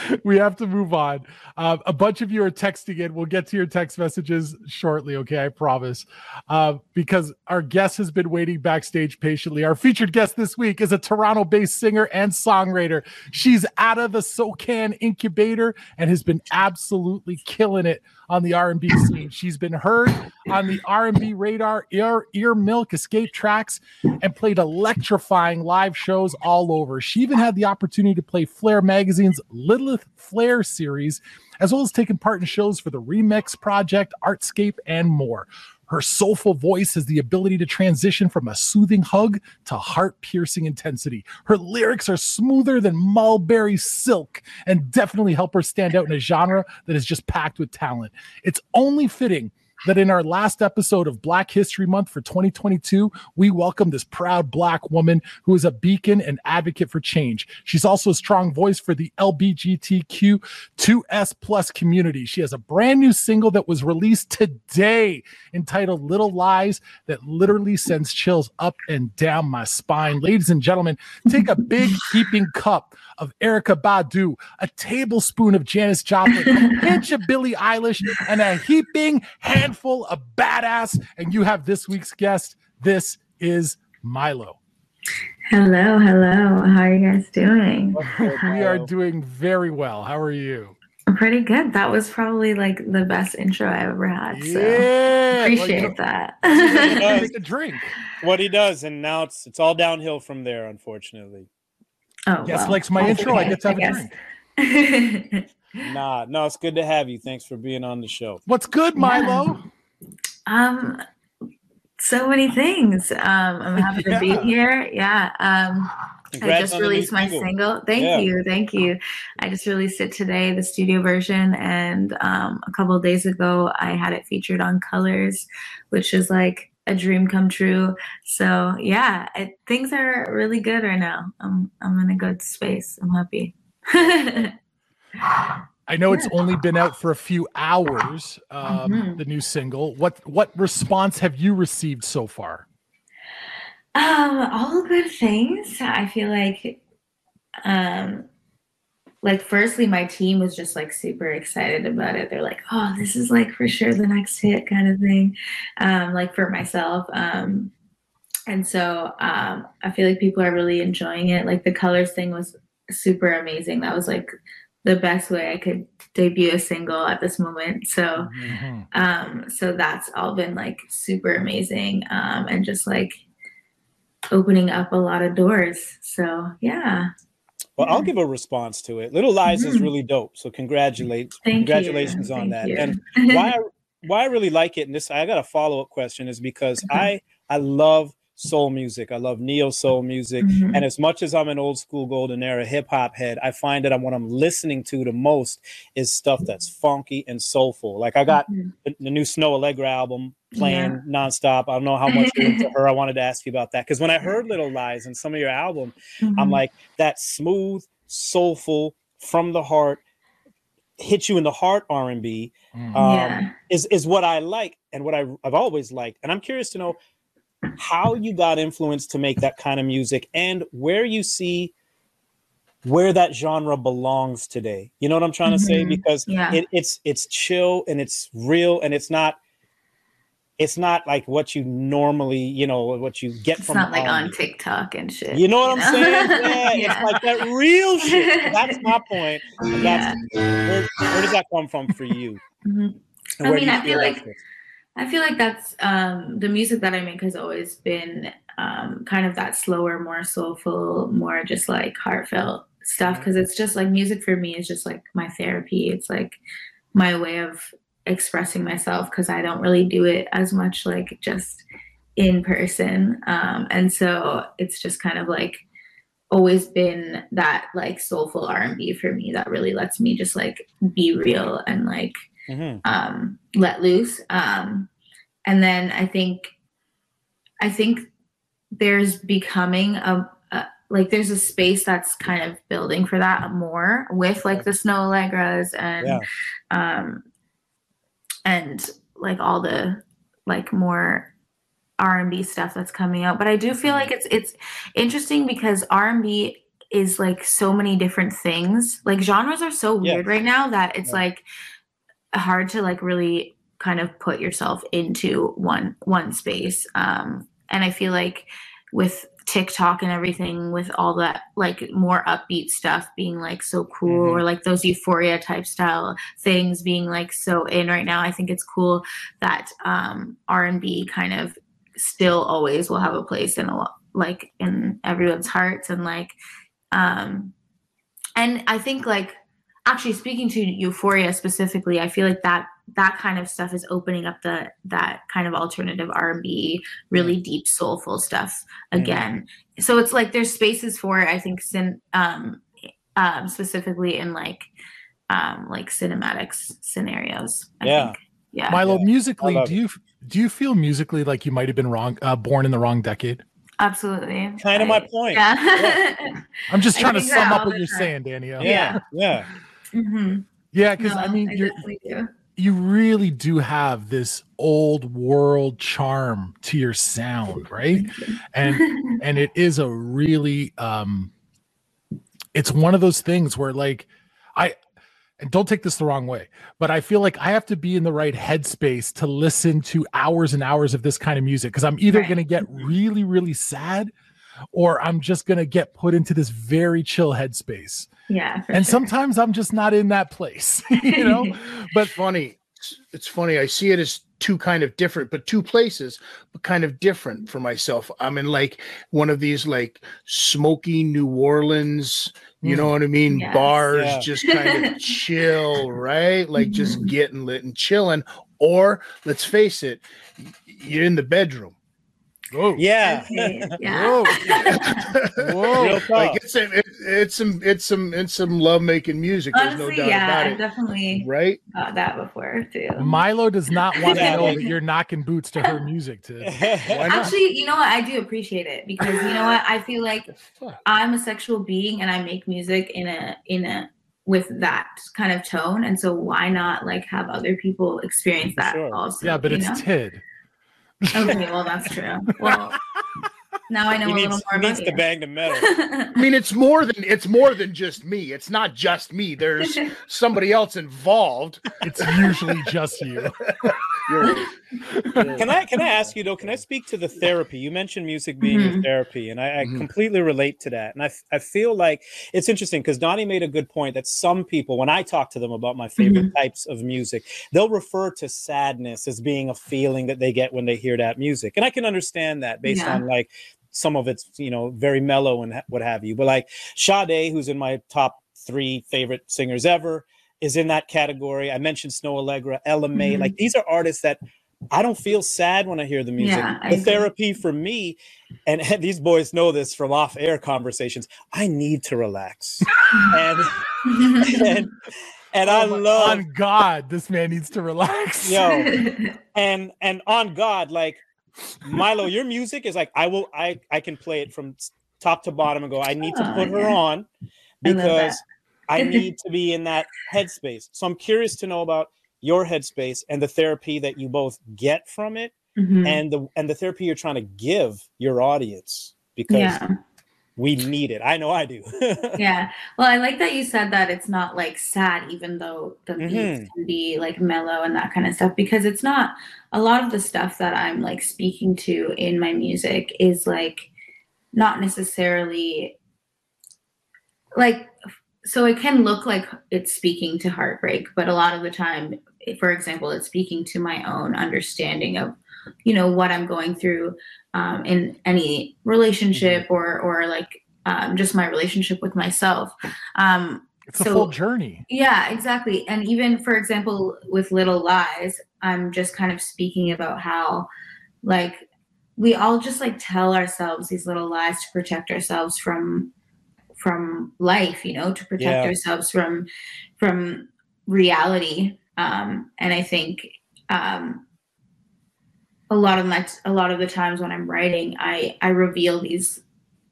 we have to move on. Uh, a bunch of you are texting in. We'll get to your text messages shortly, okay? I promise. Uh, because our guest has been waiting backstage patiently. Our featured guest this week is a Toronto based singer and songwriter. She's out of the SOCAN incubator and has been absolutely killing it on the R&B scene. She's been heard on the R&B radar, ear, Earmilk, escape tracks, and played electrifying live shows all over. She even had the opportunity to play Flare Magazine's Lilith Flair series, as well as taking part in shows for the Remix Project, Artscape, and more. Her soulful voice has the ability to transition from a soothing hug to heart piercing intensity. Her lyrics are smoother than mulberry silk and definitely help her stand out in a genre that is just packed with talent. It's only fitting that in our last episode of Black History Month for 2022, we welcome this proud Black woman who is a beacon and advocate for change. She's also a strong voice for the LBGTQ2S plus community. She has a brand new single that was released today entitled Little Lies that literally sends chills up and down my spine. Ladies and gentlemen, take a big heaping cup of Erykah Badu, a tablespoon of Janis Joplin, a pinch of Billie Eilish, and a heaping handful of badass. And you have this week's guest. This is Mighloe. Hello, hello. How are you guys doing? we are doing very well. How are you? I'm pretty good. That was probably like the best intro I ever had. So Yeah, appreciate well, you that. Take a drink. What he does, and now it's it's all downhill from there, unfortunately. Oh, Guest well, likes my that's intro. I get to have I a guess. drink. Nah, no, it's good to have you. Thanks for being on the show. What's good, Mighloe? Um, so many things. Um, I'm happy to be here. Yeah. Um, I just on the new released my single. single. Thank Yeah. you, thank you. I just released it today, the studio version, and um, a couple of days ago, I had it featured on Colors, which is like a dream come true. So yeah, it, things are really good right now. I'm I'm in a good space. I'm happy. I know it's only been out for a few hours. Um, Mhm. The new single. What what response have you received so far? Um, all good things. I feel like, um, like firstly, my team was just like super excited about it. They're like, "Oh, this is like for sure the next hit," kind of thing. Um, like for myself. Um, and so um, I feel like people are really enjoying it. Like the colors thing was super amazing. That was like the best way I could debut a single at this moment. So um so that's all been like super amazing um and just like opening up a lot of doors so yeah Well, I'll give a response to it. Little Lies is Mhm. really dope. So congratulate, Thank you. congratulations on Thank that. you. And why I, why I really like it, and this I got a follow up question, is because I I love soul music. I love neo soul music, Mhm. and as much as I'm an old school golden era hip hop head, I find that I'm what I'm listening to the most is stuff that's funky and soulful. Like I got Mhm. the, the new Snoh Aalegra album playing nonstop. I don't know how much you're into her. I wanted to ask you about that because when I heard Little Lies and some of your album, I'm Mhm. like that smooth, soulful, from the heart, hit you in the heart R and B um, Yeah. is is what I like and what I, I've always liked. And I'm curious to know how you got influenced to make that kind of music and where you see where that genre belongs today. You know what I'm trying to say? Mhm. Because Yeah. it, it's it's chill and it's real and it's not it's not like what you normally, you know, what you get it's from not like on tiktok and shit You know what I'm saying? Yeah, Yeah. it's like that real shit. That's my point. That's where, where does that come from for you? Mhm. I mean, you I feel like? I feel like that's um, the music that I make has always been um, kind of that slower, more soulful, more just like heartfelt stuff. Because it's just like music for me is just like my therapy. It's like my way of expressing myself because I don't really do it as much like just in person. Um, and so it's just kind of like always been that like soulful R&B for me that really lets me just like be real and like Mhm. um, let loose. Um, and then I think, I think there's becoming a, a like there's a space that's kind of building for that more with like the Snoh Aalegras and Yeah. um, and like all the like more R&B stuff that's coming out. But I do feel like it's it's interesting because R&B is like so many different things. Like genres are so Yeah. weird right now that it's like hard to like really kind of put yourself into one one space. Um and i feel like with tiktok and everything with all that like more upbeat stuff being like so cool or like those euphoria type style things being like so in right now i think it's cool that um r&b kind of still always will have a place in a lot like in everyone's hearts and like um and i think like actually speaking to euphoria specifically i feel like that that kind of stuff is opening up the that kind of alternative r&b really deep soulful stuff again so it's like there's spaces for it i think sin, um, um specifically in like um like cinematics scenarios I yeah. think. yeah. Mighloe, Yeah, musically, do you do you feel musically like you might have been wrong, uh, born in the wrong decade? Absolutely. Kind of my point. Yeah. I'm just trying to sum up what you're time. saying, Danielle. Yeah. Yeah. Hmm Yeah, because No, I mean, I you really do have this old world charm to your sound, right? And and it is a really um it's one of those things where like I and don't take this the wrong way, but I feel like I have to be in the right headspace to listen to hours and hours of this kind of music because I'm either Right. going to get really really sad or I'm just going to get put into this very chill headspace. Yeah. for and sure. sometimes I'm just not in that place, you know? but funny it's- it's funny i see it as two kind of different but two places but kind of different for myself i'm in like one of these like smoky new orleans you know mm. what i mean Yes. bars Yeah. just kind of chill right like just mm-hmm. getting lit and chilling or let's face it you're in the bedroom Whoa. Yeah. Okay, yeah. Whoa. Whoa. like it's some, it, it's some it's some it's some love making music. There's no doubt yeah, about it. definitely Right? got that before too. Mighloe does not want Yeah, to know that you're knocking boots to her music to Actually, you know what? I do appreciate it because you know what? I feel like I'm a sexual being and I make music in a in a with that kind of tone, and so why not like have other people experience that Sure. also? Yeah, but it's know? Tid. Okay. Well, that's true. Well, now I know He a little needs, more he about needs to you. bang the metal. I mean, it's more than it's more than just me. It's not just me. There's somebody else involved. It's usually just you. You're right. Can I can I ask you though? Can I speak to the therapy? You mentioned music being your Mhm. therapy, and I, I Mhm. completely relate to that. And I, f- I feel like it's interesting because Donnie made a good point that some people, when I talk to them about my favorite types of music, they'll refer to sadness as being a feeling that they get when they hear that music, and I can understand that based Yeah. on like some of it's you know very mellow and what have you. But like Sade, who's in my top three favorite singers ever, is in that category. I mentioned Snoh Aalegra, Ella Mai. Mhm. Like these are artists that I don't feel sad when I hear the music. Yeah, the therapy for me, and, these boys know this from off-air conversations. I need to relax, and and, and I Oh my- love on God, this man needs to relax. yo and and on god like Mighloe your music is like i will i i can play it from top to bottom and go i need to Oh, put her yeah. on because that. i need to be in that headspace so i'm curious to know about your headspace and the therapy that you both get from it Mhm. and the and the therapy you're trying to give your audience because yeah. We need it i know i do yeah. Well, I like that you said that it's not like sad, even though the beats Mhm. can be like mellow and that kind of stuff, because it's not a lot of the stuff that I'm like speaking to in my music is like not necessarily like so it can look like it's speaking to heartbreak, but a lot of the time, for example, it's speaking to my own understanding of you know what I'm going through um, in any relationship or or like um, just my relationship with myself. Um, It's a so- full journey. yeah, exactly. And even for example, with Little Lies, I'm just kind of speaking about how like we all just like tell ourselves these little lies to protect ourselves from from life, you know, to protect Yeah. ourselves from from reality. Um and I think um a lot of my a lot of the times when I'm writing, I I reveal these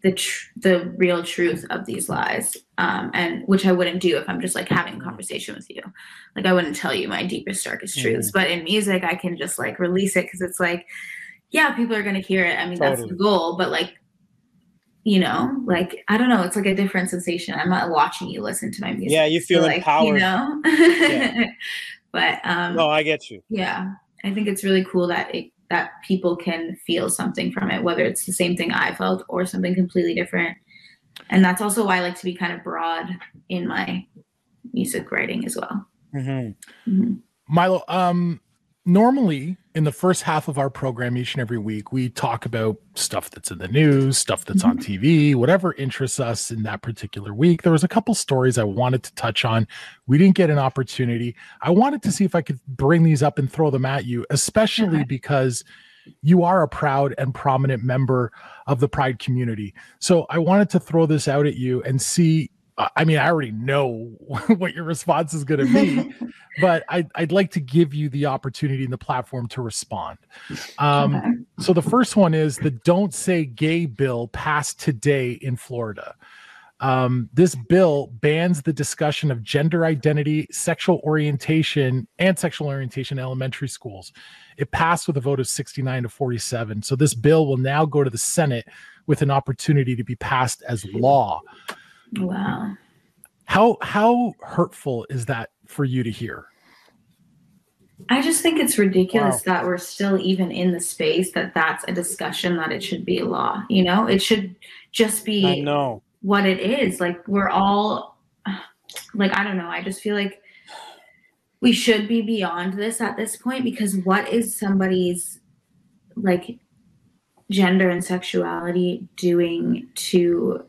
the tr- the real truth of these lies um and which i wouldn't do if i'm just like having a conversation with you. Like i wouldn't tell you my deepest darkest truths. But in music i can just like release it because it's like yeah people are going to hear it. I mean that's the goal. But like you know like i don't know. It's like a different sensation. I'm not watching you listen to my music. Yeah, you So, feel like, empowered. you know but um no i get you. yeah. I think it's really cool that it that people can feel something from it whether it's the same thing i felt or something completely different and that's also why i like to be kind of broad in my music writing as well Mhm. Mhm. Mighloe, um, normally in the first half of our program each and every week, we talk about stuff that's in the news, stuff that's on mm-hmm. TV, whatever interests us in that particular week. There was a couple stories I wanted to touch on. We didn't get an opportunity. I wanted to see if I could bring these up and throw them at you, especially because you are a proud and prominent member of the Pride community. So I wanted to throw this out at you and see I mean, I already know what your response is going to be, but I'd, I'd like to give you the opportunity and the platform to respond. Um, Okay. So the first one is the Don't Say Gay bill passed today in Florida. Um, this bill bans the discussion of gender identity, sexual orientation, and sexual orientation in elementary schools. It passed with a vote of 69 to 47. So this bill will now go to the Senate with an opportunity to be passed as law. Wow. How how hurtful is that for you to hear? I just think it's ridiculous Wow. that we're still even in the space that that's a discussion that it should be law. You know, it should just be I know. what it is. Like we're all like I don't know. I just feel like we should be beyond this at this point because what is somebody's like gender and sexuality doing to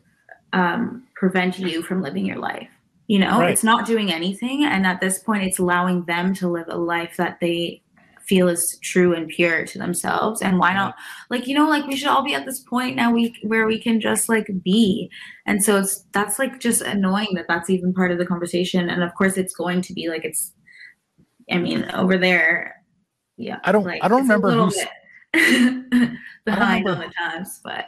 um, prevent you from living your life? You know, Right. it's not doing anything, and at this point, it's allowing them to live a life that they feel is true and pure to themselves. And why not? Like you know, like we should all be at this point now we where we can just like be. And so it's that's like just annoying that that's even part of the conversation. And of course, it's going to be like it's. I mean, over there, yeah. I don't- Like, I don't remember who's- behind remember- on the times, but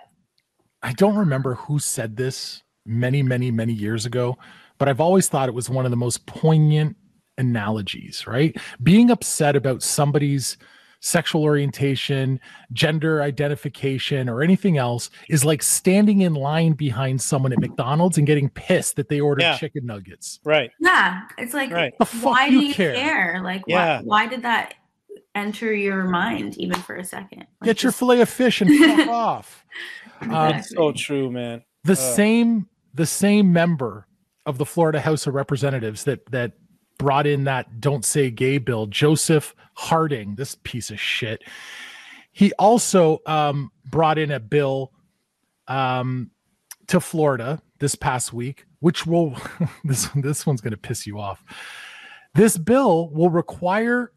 I don't remember who said this many, many, many years ago, but I've always thought it was one of the most poignant analogies, right? Being upset about somebody's sexual orientation, gender identification, or anything else is like standing in line behind someone at McDonald's and getting pissed that they ordered Yeah. chicken nuggets. Right. yeah, it's like Right. The fuck why you do you care? care? Like, Yeah. why, why did that enter your mind even for a second? Like, Get your just- fillet of fish and fuck off. Um, That's so true, man. the Uh, same the same member of the Florida House of Representatives that that brought in that don't say gay bill, Joseph Harding, this piece of shit. He also um, brought in a bill um, to Florida this past week, which will this this one's going to piss you off. This bill will require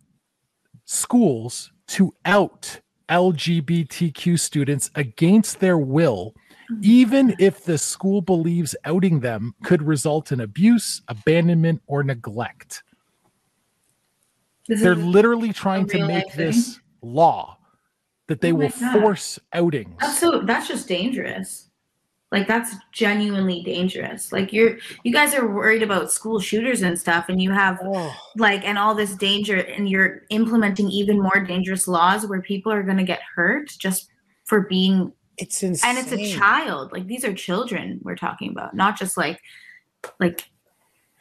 schools to out LGBTQ students against their will, Mm-hmm. even if the school believes outing them could result in abuse, abandonment, or neglect. This They're literally trying to make thing? this law that they Oh will God. force outings. That's so that's just dangerous. Like that's genuinely dangerous. Like you're you guys are worried about school shooters and stuff and you have like and all this danger and you're implementing even more dangerous laws where people are going to get hurt just for being it's and it's a child. Like these are children we're talking about, not just like like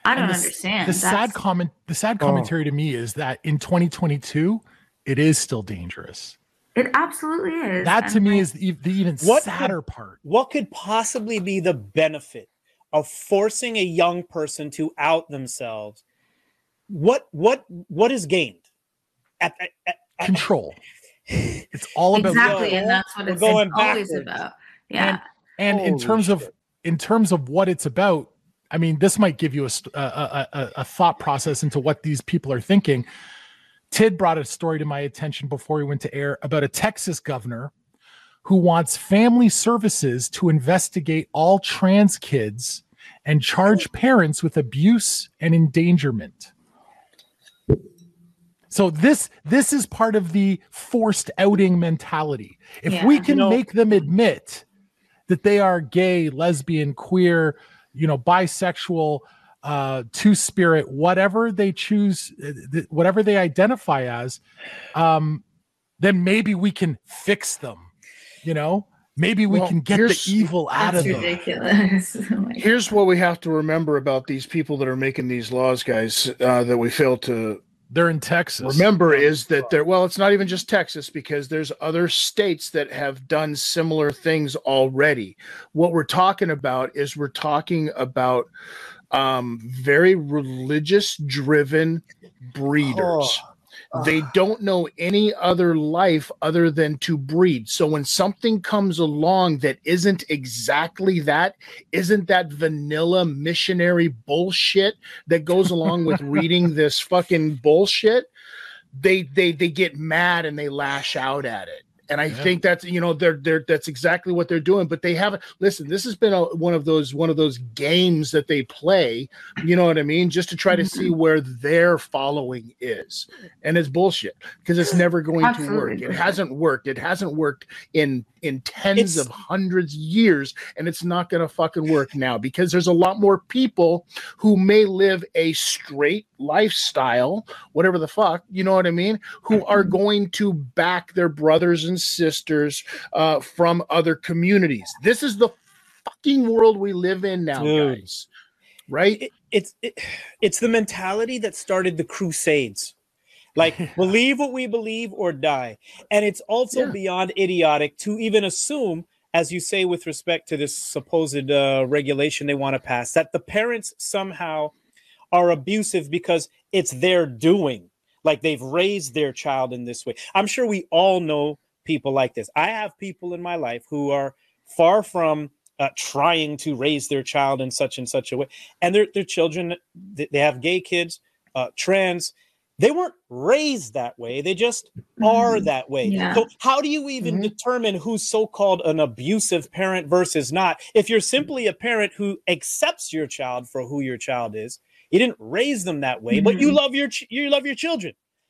I don't the understand. The sad comment, the sad Oh. commentary to me is that in 2022, it is still dangerous. it absolutely is. That to And, me like, is the, the even What sadder could- part. What could possibly be the benefit of forcing a young person to out themselves? What what what is gained? At, at- at- Control. It's all about exactly, Yo, and that's what it's, going it's always backwards. about. Yeah. and in Holy terms of in terms of what it's about i mean this might give you a, a, a, a- a thought process into what these people are thinking tid brought a story to my attention before we went to air about a texas governor who wants family services to investigate all trans kids and charge parents with abuse and endangerment so this this is part of the forced outing mentality if we can You know- make them admit that they are gay, lesbian, queer, you know, bisexual, uh, two spirit, whatever they choose, uh, th- whatever they identify as, um, then maybe we can fix them. You know, maybe we Well, can get the evil out That's of them. ridiculous. Oh Here's what we have to remember about these people that are making these laws, guys, uh, that we fail to They're in Texas. remember is that there well it's not even just texas because there's other states that have done similar things already. What we're talking about is we're talking about um very religious driven they don't know any other life other than to breed. So when something comes along that isn't exactly that isn't that vanilla missionary bullshit that goes along with reading this fucking bullshit they they they get mad and they lash out at it and I Yeah. think that's you know they're they're that's exactly what they're doing. But they haven't listen. This has been a, one of those one of those games that they play. You know what I mean? Just to try to see mm-hmm. where their following is, and it's bullshit because it's never going to work. It hasn't worked. It hasn't worked in in tens It's- of hundreds of years, and it's not going to fucking work now because there's a lot more people who may live a straight lifestyle, whatever the fuck, you know what I mean, who are mm-hmm. going to back their brothers and sisters uh, from other communities. This is the fucking world we live in now, Dude. guys. Right? It, it's it, it's the mentality that started the Crusades. Like believe what we believe or die, and it's also Yeah. beyond idiotic to even assume, as you say, with respect to this supposed uh, regulation they want to pass, that the parents somehow are abusive because it's their doing. Like they've raised their child in this way. I'm sure we all know people like this. I have people in my life who are far from uh, trying to raise their child in such and such a way, and their their children they have gay kids, uh, trans. They weren't raised that way. They just are that way. Yeah. So how do you even determine who's so-called an abusive parent versus not? If you're simply a parent who accepts your child for who your child is, you didn't raise them that way, but you love your ch- you love your children.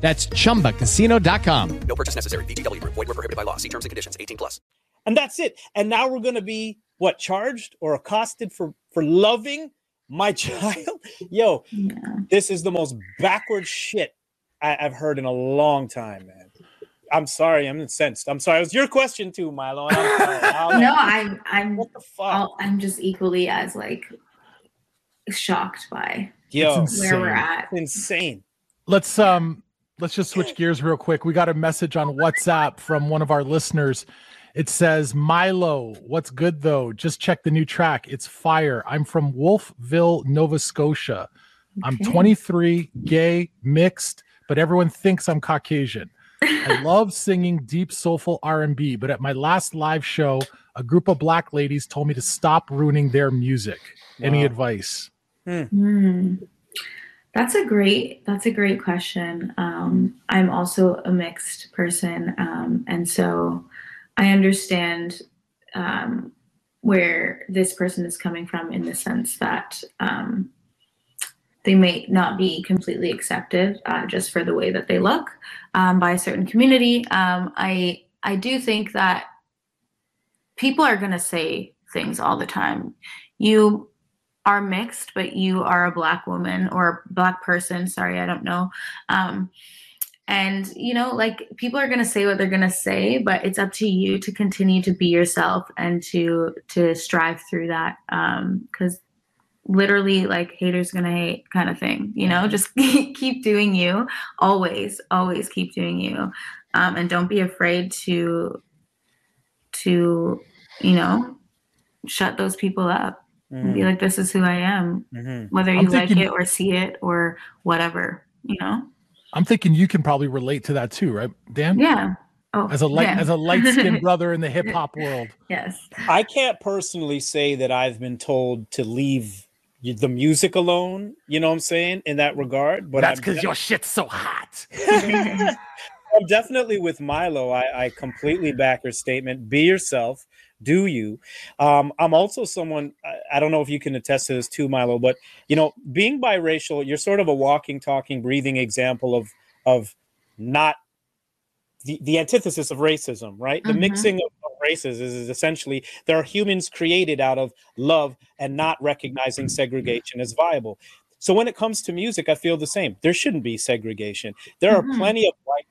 That's chumbacasino.com. No purchase necessary. VGW Group. Void were prohibited by law. See terms and conditions. 18 plus. and that's it. And now we're going to be what charged or accosted for for loving my child. Yo, this is the most backward shit I, I've heard in a long time, man. I'm sorry, I'm incensed. I'm sorry. It was your question too, Mighloe. I'm sorry. No, I'm I'm what the fuck? I'll- I'm just equally as like shocked by Yo, where we're insane. at. insane. Let's um let's just switch gears real quick. We got a message on WhatsApp from one of our listeners. It says, Mighloe, what's good though? Just check the new track. It's fire. I'm from Wolfville, Nova Scotia. I'm 23, gay, mixed, but everyone thinks I'm Caucasian. I love singing deep soulful R&B, but at my last live show, a group of black ladies told me to stop ruining their music. Any Wow. advice? Hmm. That's a great that's a great question. Um, I'm also a mixed person, um, and so I understand um, where this person is coming from in the sense that um, they may not be completely accepted uh, just for the way that they look um, by a certain community. Um, I I do think that people are going to say things all the time. You are mixed, but you are a black woman or a black person. Sorry, I don't know. Um, and you know, like people are gonna say what they're gonna say, but it's up to you to continue to be yourself and to to strive through that. Um, because literally, like haters gonna hate kind of thing. You know, just keep doing you. Always, always keep doing you. Um, and don't be afraid to to you know shut those people up and be like this is who i am Mhm. whether you I'm like it or see it or whatever you know I'm thinking you can probably relate to that too, right, Dan? yeah oh As a light yeah. as a light skinned brother in the hip hop world. yes I can't personally say that I've been told to leave the music alone. You know what I'm saying in that regard. But That's I'm because your shit's so hot. I'm definitely with Mighloe. I, I completely back her statement. Be yourself. Do you? Um, I'm also someone. I, I don't know if you can attest to this too, Mighloe. But you know, being biracial, you're sort of a walking, talking, breathing example of of not the, the antithesis of racism, right? The Mhm. mixing of, races is, is essentially there are humans created out of love and not recognizing segregation as viable. So when it comes to music, I feel the same. There shouldn't be segregation. There are Mhm. plenty of white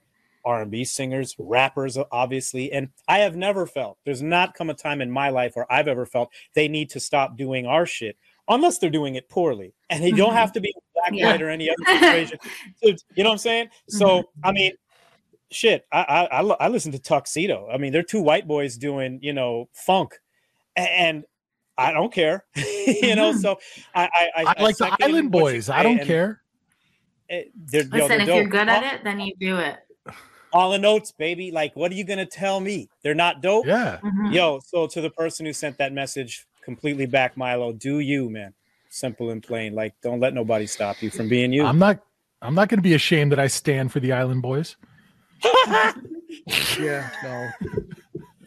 R&B singers, rappers, obviously, and I have never felt there's not come a time in my life where I've ever felt they need to stop doing our shit unless they're doing it poorly, and they don't have to be black, Yeah. white, or any other situation. You know what I'm saying? So mm-hmm. I mean, shit, I I, I, listen to Tuxedo. I mean, they're two white boys doing you know funk, and I don't care. you know, mm-hmm. so I I, I like the Island Boys. I don't and care. it- they're, yo, Listen, they're if you're good at it, then you do it. All the notes, baby. Like, what are you gonna tell me? They're not dope. Yeah. Mhm. Yo, so to the person who sent that message, completely back Mighloe. Do you, man? Simple and plain. Like, don't let nobody stop you from being you. I'm not. I'm not going to be ashamed that I stand for the Island Boys. Yeah, no.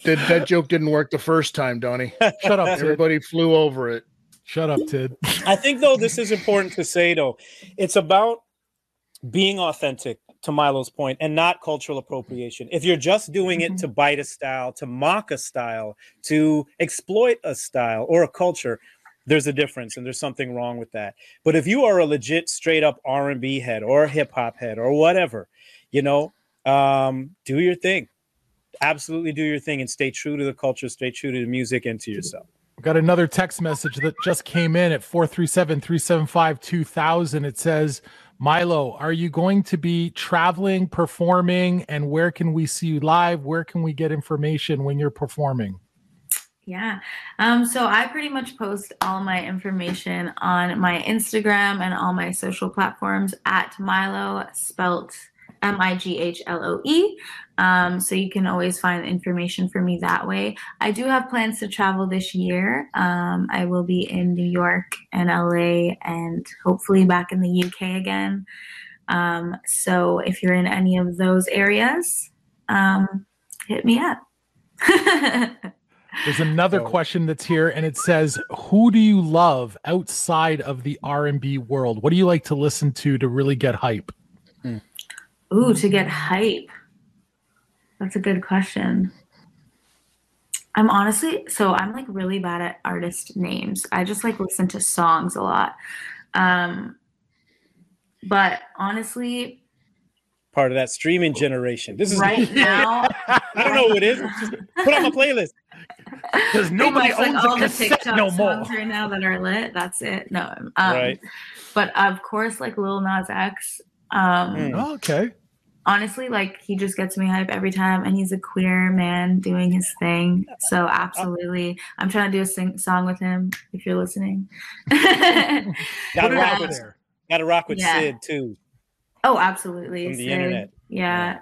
Did that joke didn't work the first time, Donnie? Shut up, Tid. Everybody flew over it. Shut up, Tid. I think though this is important to say though. It's about being authentic to Mighloe's point and not cultural appropriation. If you're just doing it to bite a style, to mock a style, to exploit a style or a culture, there's a difference and there's something wrong with that. But if you are a legit straight up R&B head or a hip hop head or whatever, you know, um do your thing. Absolutely do your thing and stay true to the culture, stay true to the music and to yourself. Got another text message that just came in at 437 375 2000. It says, Mighloe, are you going to be traveling, performing, and where can we see you live? Where can we get information when you're performing? Yeah. Um, so I pretty much post all my information on my Instagram and all my social platforms at Mighloe, spelt M I G H L O E. Um, so you can always find information for me that way. I do have plans to travel this year. Um, I will be in New York and LA and hopefully back in the UK again. Um, so if you're in any of those areas, um, hit me up. There's another question that's here, and it says, "Who do you love outside of the R and B world? What do you like to listen to to really get hype?" Ooh, to get hype. That's a good question. I'm honestly so I'm like really bad at artist names. I just like listen to songs a lot. Um but honestly, Part of that streaming generation. This is right now I don't know who it is. Just put on my playlist. Because nobody like all the TikTok songs right now that are lit. That's it. No. Um, Right. But of course, like Lil Nas X. Um, Oh, okay. Honestly, like he just gets me hype every time, and he's a queer man doing his thing. So absolutely, I'm trying to do a sing- song with him. If you're listening, Gotta rock with, there. gotta rock with Yeah. Syd too. oh, absolutely, From the Syd. internet. Yeah.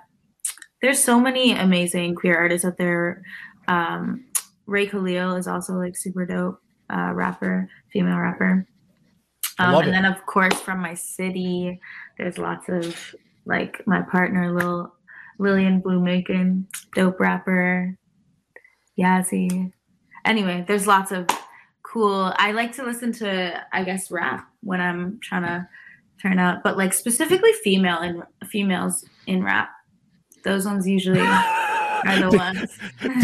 there's so many amazing queer artists out there. Um, Rae Khalil is also like super dope uh, rapper, female rapper. Um, and it. then of course from my city, there's lots of like my partner Lil Lillian Blue dope rapper, Yazzie. Anyway, there's lots of cool. I like to listen to I guess rap when I'm trying to turn out, but like specifically female and females in rap. Those ones usually are the ones.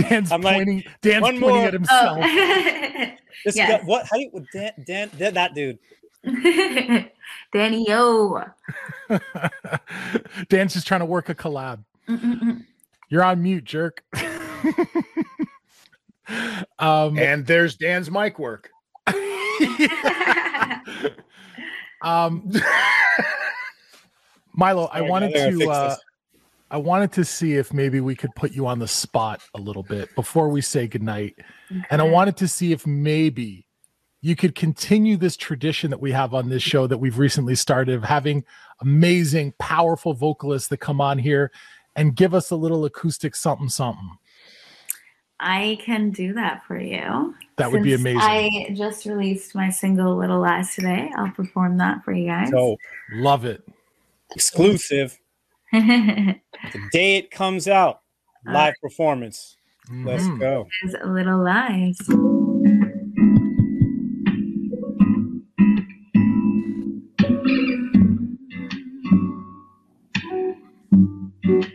Dan's I'm like, pointing. Dan's one pointing more. at himself. Oh. This Yes. guy, what? How do you, Dan, Dan, Dan, that dude? Danny Yo. Dan's just trying to work a collab. Mm-mm-mm. You're on mute, jerk. um, And there's Dan's mic work. um, Mighloe, I wanted I gotta Uh. I wanted to see if maybe we could put you on the spot a little bit before we say goodnight. And I wanted to see if maybe you could continue this tradition that we have on this show that we've recently started of having amazing, powerful vocalists that come on here and give us a little acoustic something something. I can do that for you. That would be amazing. I just released my single Little Lies today. I'll perform that for you guys. So Love it. exclusive. The day it comes out, live performance. Let's Mhm. go. Is Little Lies. In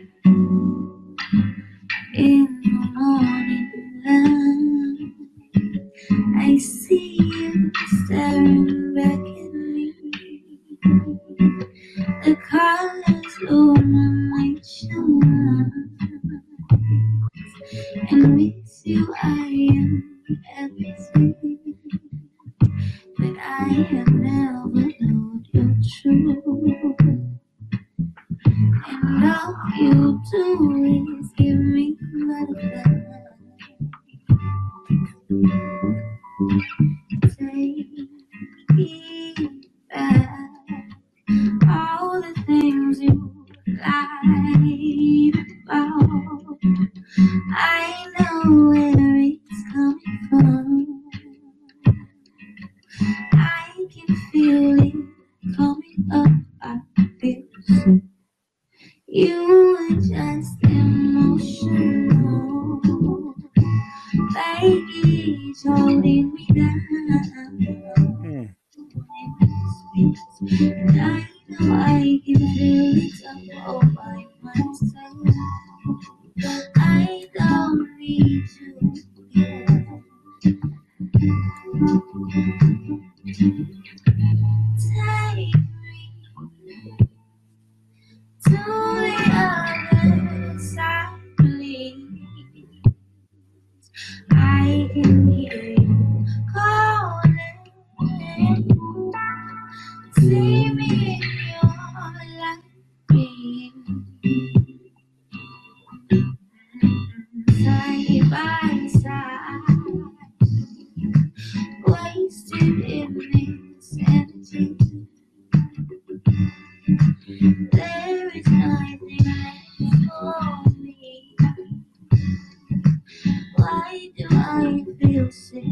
Why do I feel sick?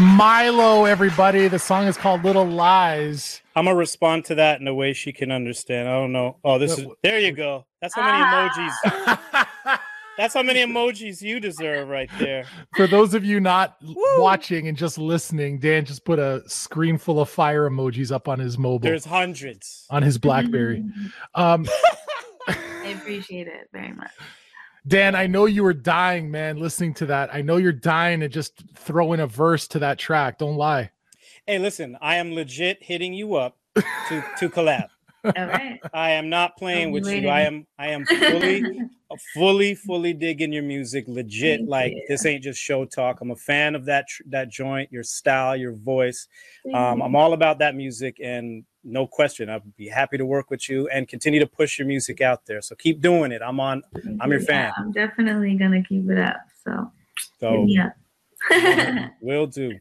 Mighloe, everybody. The song is called Little Lies. I'm gonna respond to that in a way she can understand. I don't know. Oh, this is there you go. That's how many emojis. That's how many emojis you deserve right there. For those of you not l- watching and just listening, Dan just put a screen full of fire emojis up on his mobile, There's hundreds. on his BlackBerry. Um, I appreciate it very much. Dan, I know you were dying, man, listening to that. I know you're dying to just throw in a verse to that track. Don't lie. Hey, listen, I am legit hitting you up to to collab. All right. I am not playing with you. I am I am fully fully fully digging your music legit Thank like you. this ain't just show talk. I'm a fan of that that joint, your style, your voice. Um. I'm all about that music and no question I'd be happy to work with you and continue to push your music out there. So keep doing it. I'm on I'm your fan. Yeah, I'm definitely gonna keep it up. So So up. will do.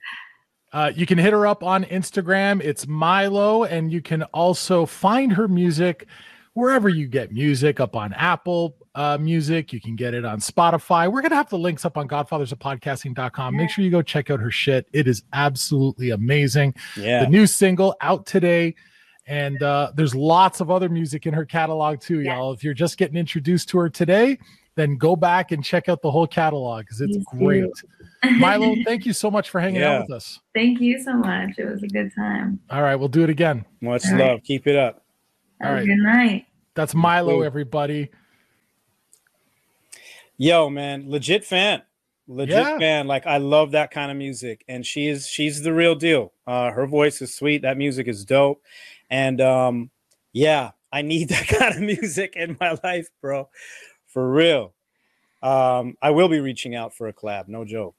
Uh, you can hit her up on Instagram. It's Mighloe, and you can also find her music wherever you get music up on Apple uh, Music. You can get it on Spotify. We're going to have the links up on godfathersofpodcasting.com. Make sure you go check out her shit. It is absolutely amazing. Yeah. The new single out today. And uh, there's lots of other music in her catalog too, y'all. If you're just getting introduced to her today, then go back and check out the whole catalog because it's Please great. Mighloe, thank you so much for hanging Yeah. out with us. Thank you so much. It was a good time. All right, we'll do it again. Much All right. love. Keep it up. Have All a good night. That's Mighloe, everybody. Yo, man, legit fan. Legit Yeah. fan. Like I love that kind of music. And she is she's the real deal. Uh her voice is sweet. That music is dope. And um yeah, I need that kind of music in my life, bro. For real. Um I will be reaching out for a collab, no joke.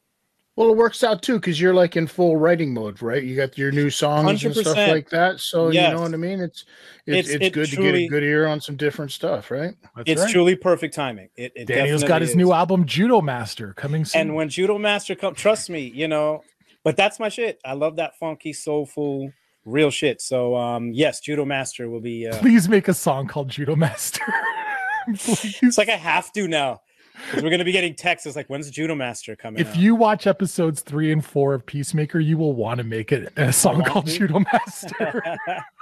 Well, it works out too because you're like in full writing mode, right? You got your new songs and stuff like that. So you know what I mean. It's it's, It's- it's, it good to get a good ear on some different stuff, right? it's truly perfect timing. It, it Daniel's got his is. new album, Judo Master, coming soon. And when Judo Master come, trust me, you know, but that's my shit. I love that funky, soulful, real shit. So um yes, Judo Master will be uh Please make a song called Judo Master. it's like I have to now. 'Cause we're gonna be getting texts it's like when's Judo Master coming if out? you watch episodes three and four of Peacemaker, you will want to make it a song called to? Judo Master.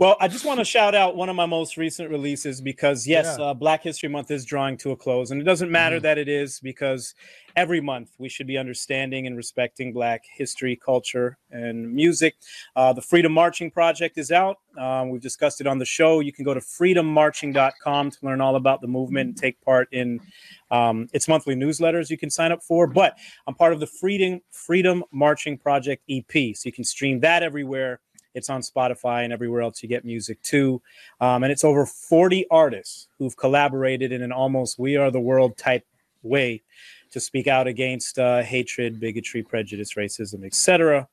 Well, I just want to shout out one of my most recent releases because, yes, Yeah. uh, Black History Month is drawing to a close. And it doesn't matter Mm-hmm. that it is because every month we should be understanding and respecting Black history, culture, and music. Uh, the Freedom Marching Project is out. Um, we've discussed it on the show. You can go to freedommarching.com to learn all about the movement and take part in um, its monthly newsletters you can sign up for. But I'm part of the Freedom, Freedom Marching Project EP. So you can stream that everywhere. It's on Spotify and everywhere else you get music too. Um, and it's over 40 artists who've collaborated in an almost We Are the World type way to speak out against uh, hatred, bigotry, prejudice, racism, etc.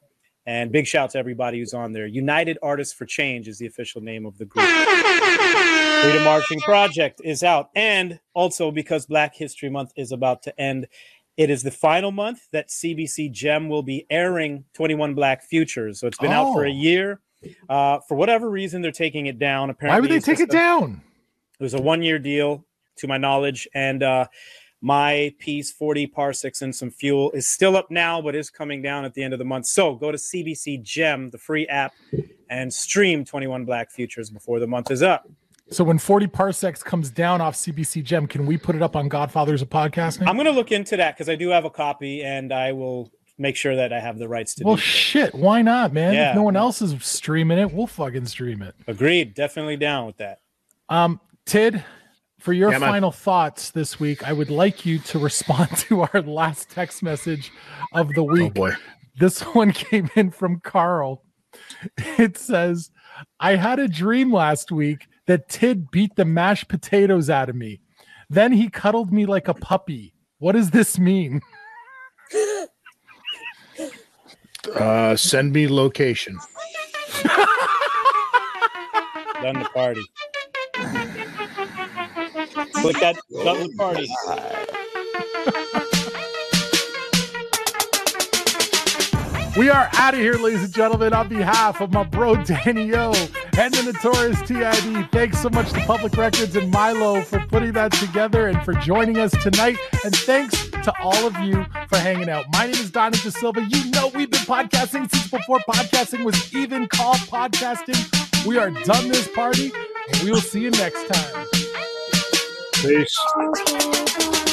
And big shout to everybody who's on there. United Artists for Change is the official name of the group. Freedom Marching Project is out. And also because Black History Month is about to end, it is the final month that CBC Gem will be airing 21 Black Futures. So it's been out for a Oh. year. Uh, for whatever reason, they're taking it down. Apparently, Why would they take it a- down? it was a one year deal, to my knowledge. And uh, my piece, 40 parsecs and some fuel, is still up now, but is coming down at the end of the month. So go to CBC Gem, the free app, and stream 21 Black Futures before the month is up. So when 40 parsecs comes down off CBC Gem, can we put it up on Godfathers of Podcasting? I'm going to look into that because I do have a copy and I will make sure that I have the rights to well, do so. shit, why not, man? Yeah. If no one else is streaming it, we'll fucking stream it. Agreed. Definitely down with that. Um, Tid, for your Yeah, man. final thoughts this week, I would like you to respond to our last text message of the week. Oh boy. This one came in from Carl. It says, I had a dream last week that Tid beat the mashed potatoes out of me. Then he cuddled me like a puppy. What does this mean? Uh, send me location. Done the party. Click that done the party. We are out of here, ladies and gentlemen. On behalf of my bro Dan-e-o and the Notorious TID, thanks so much to Public Records and Mighloe for putting that together and for joining us tonight. And thanks to all of you for hanging out. My name is Donnie De Silva. You know we've been podcasting since before podcasting was even called podcasting. We are done this party, and we will see you next time. Peace.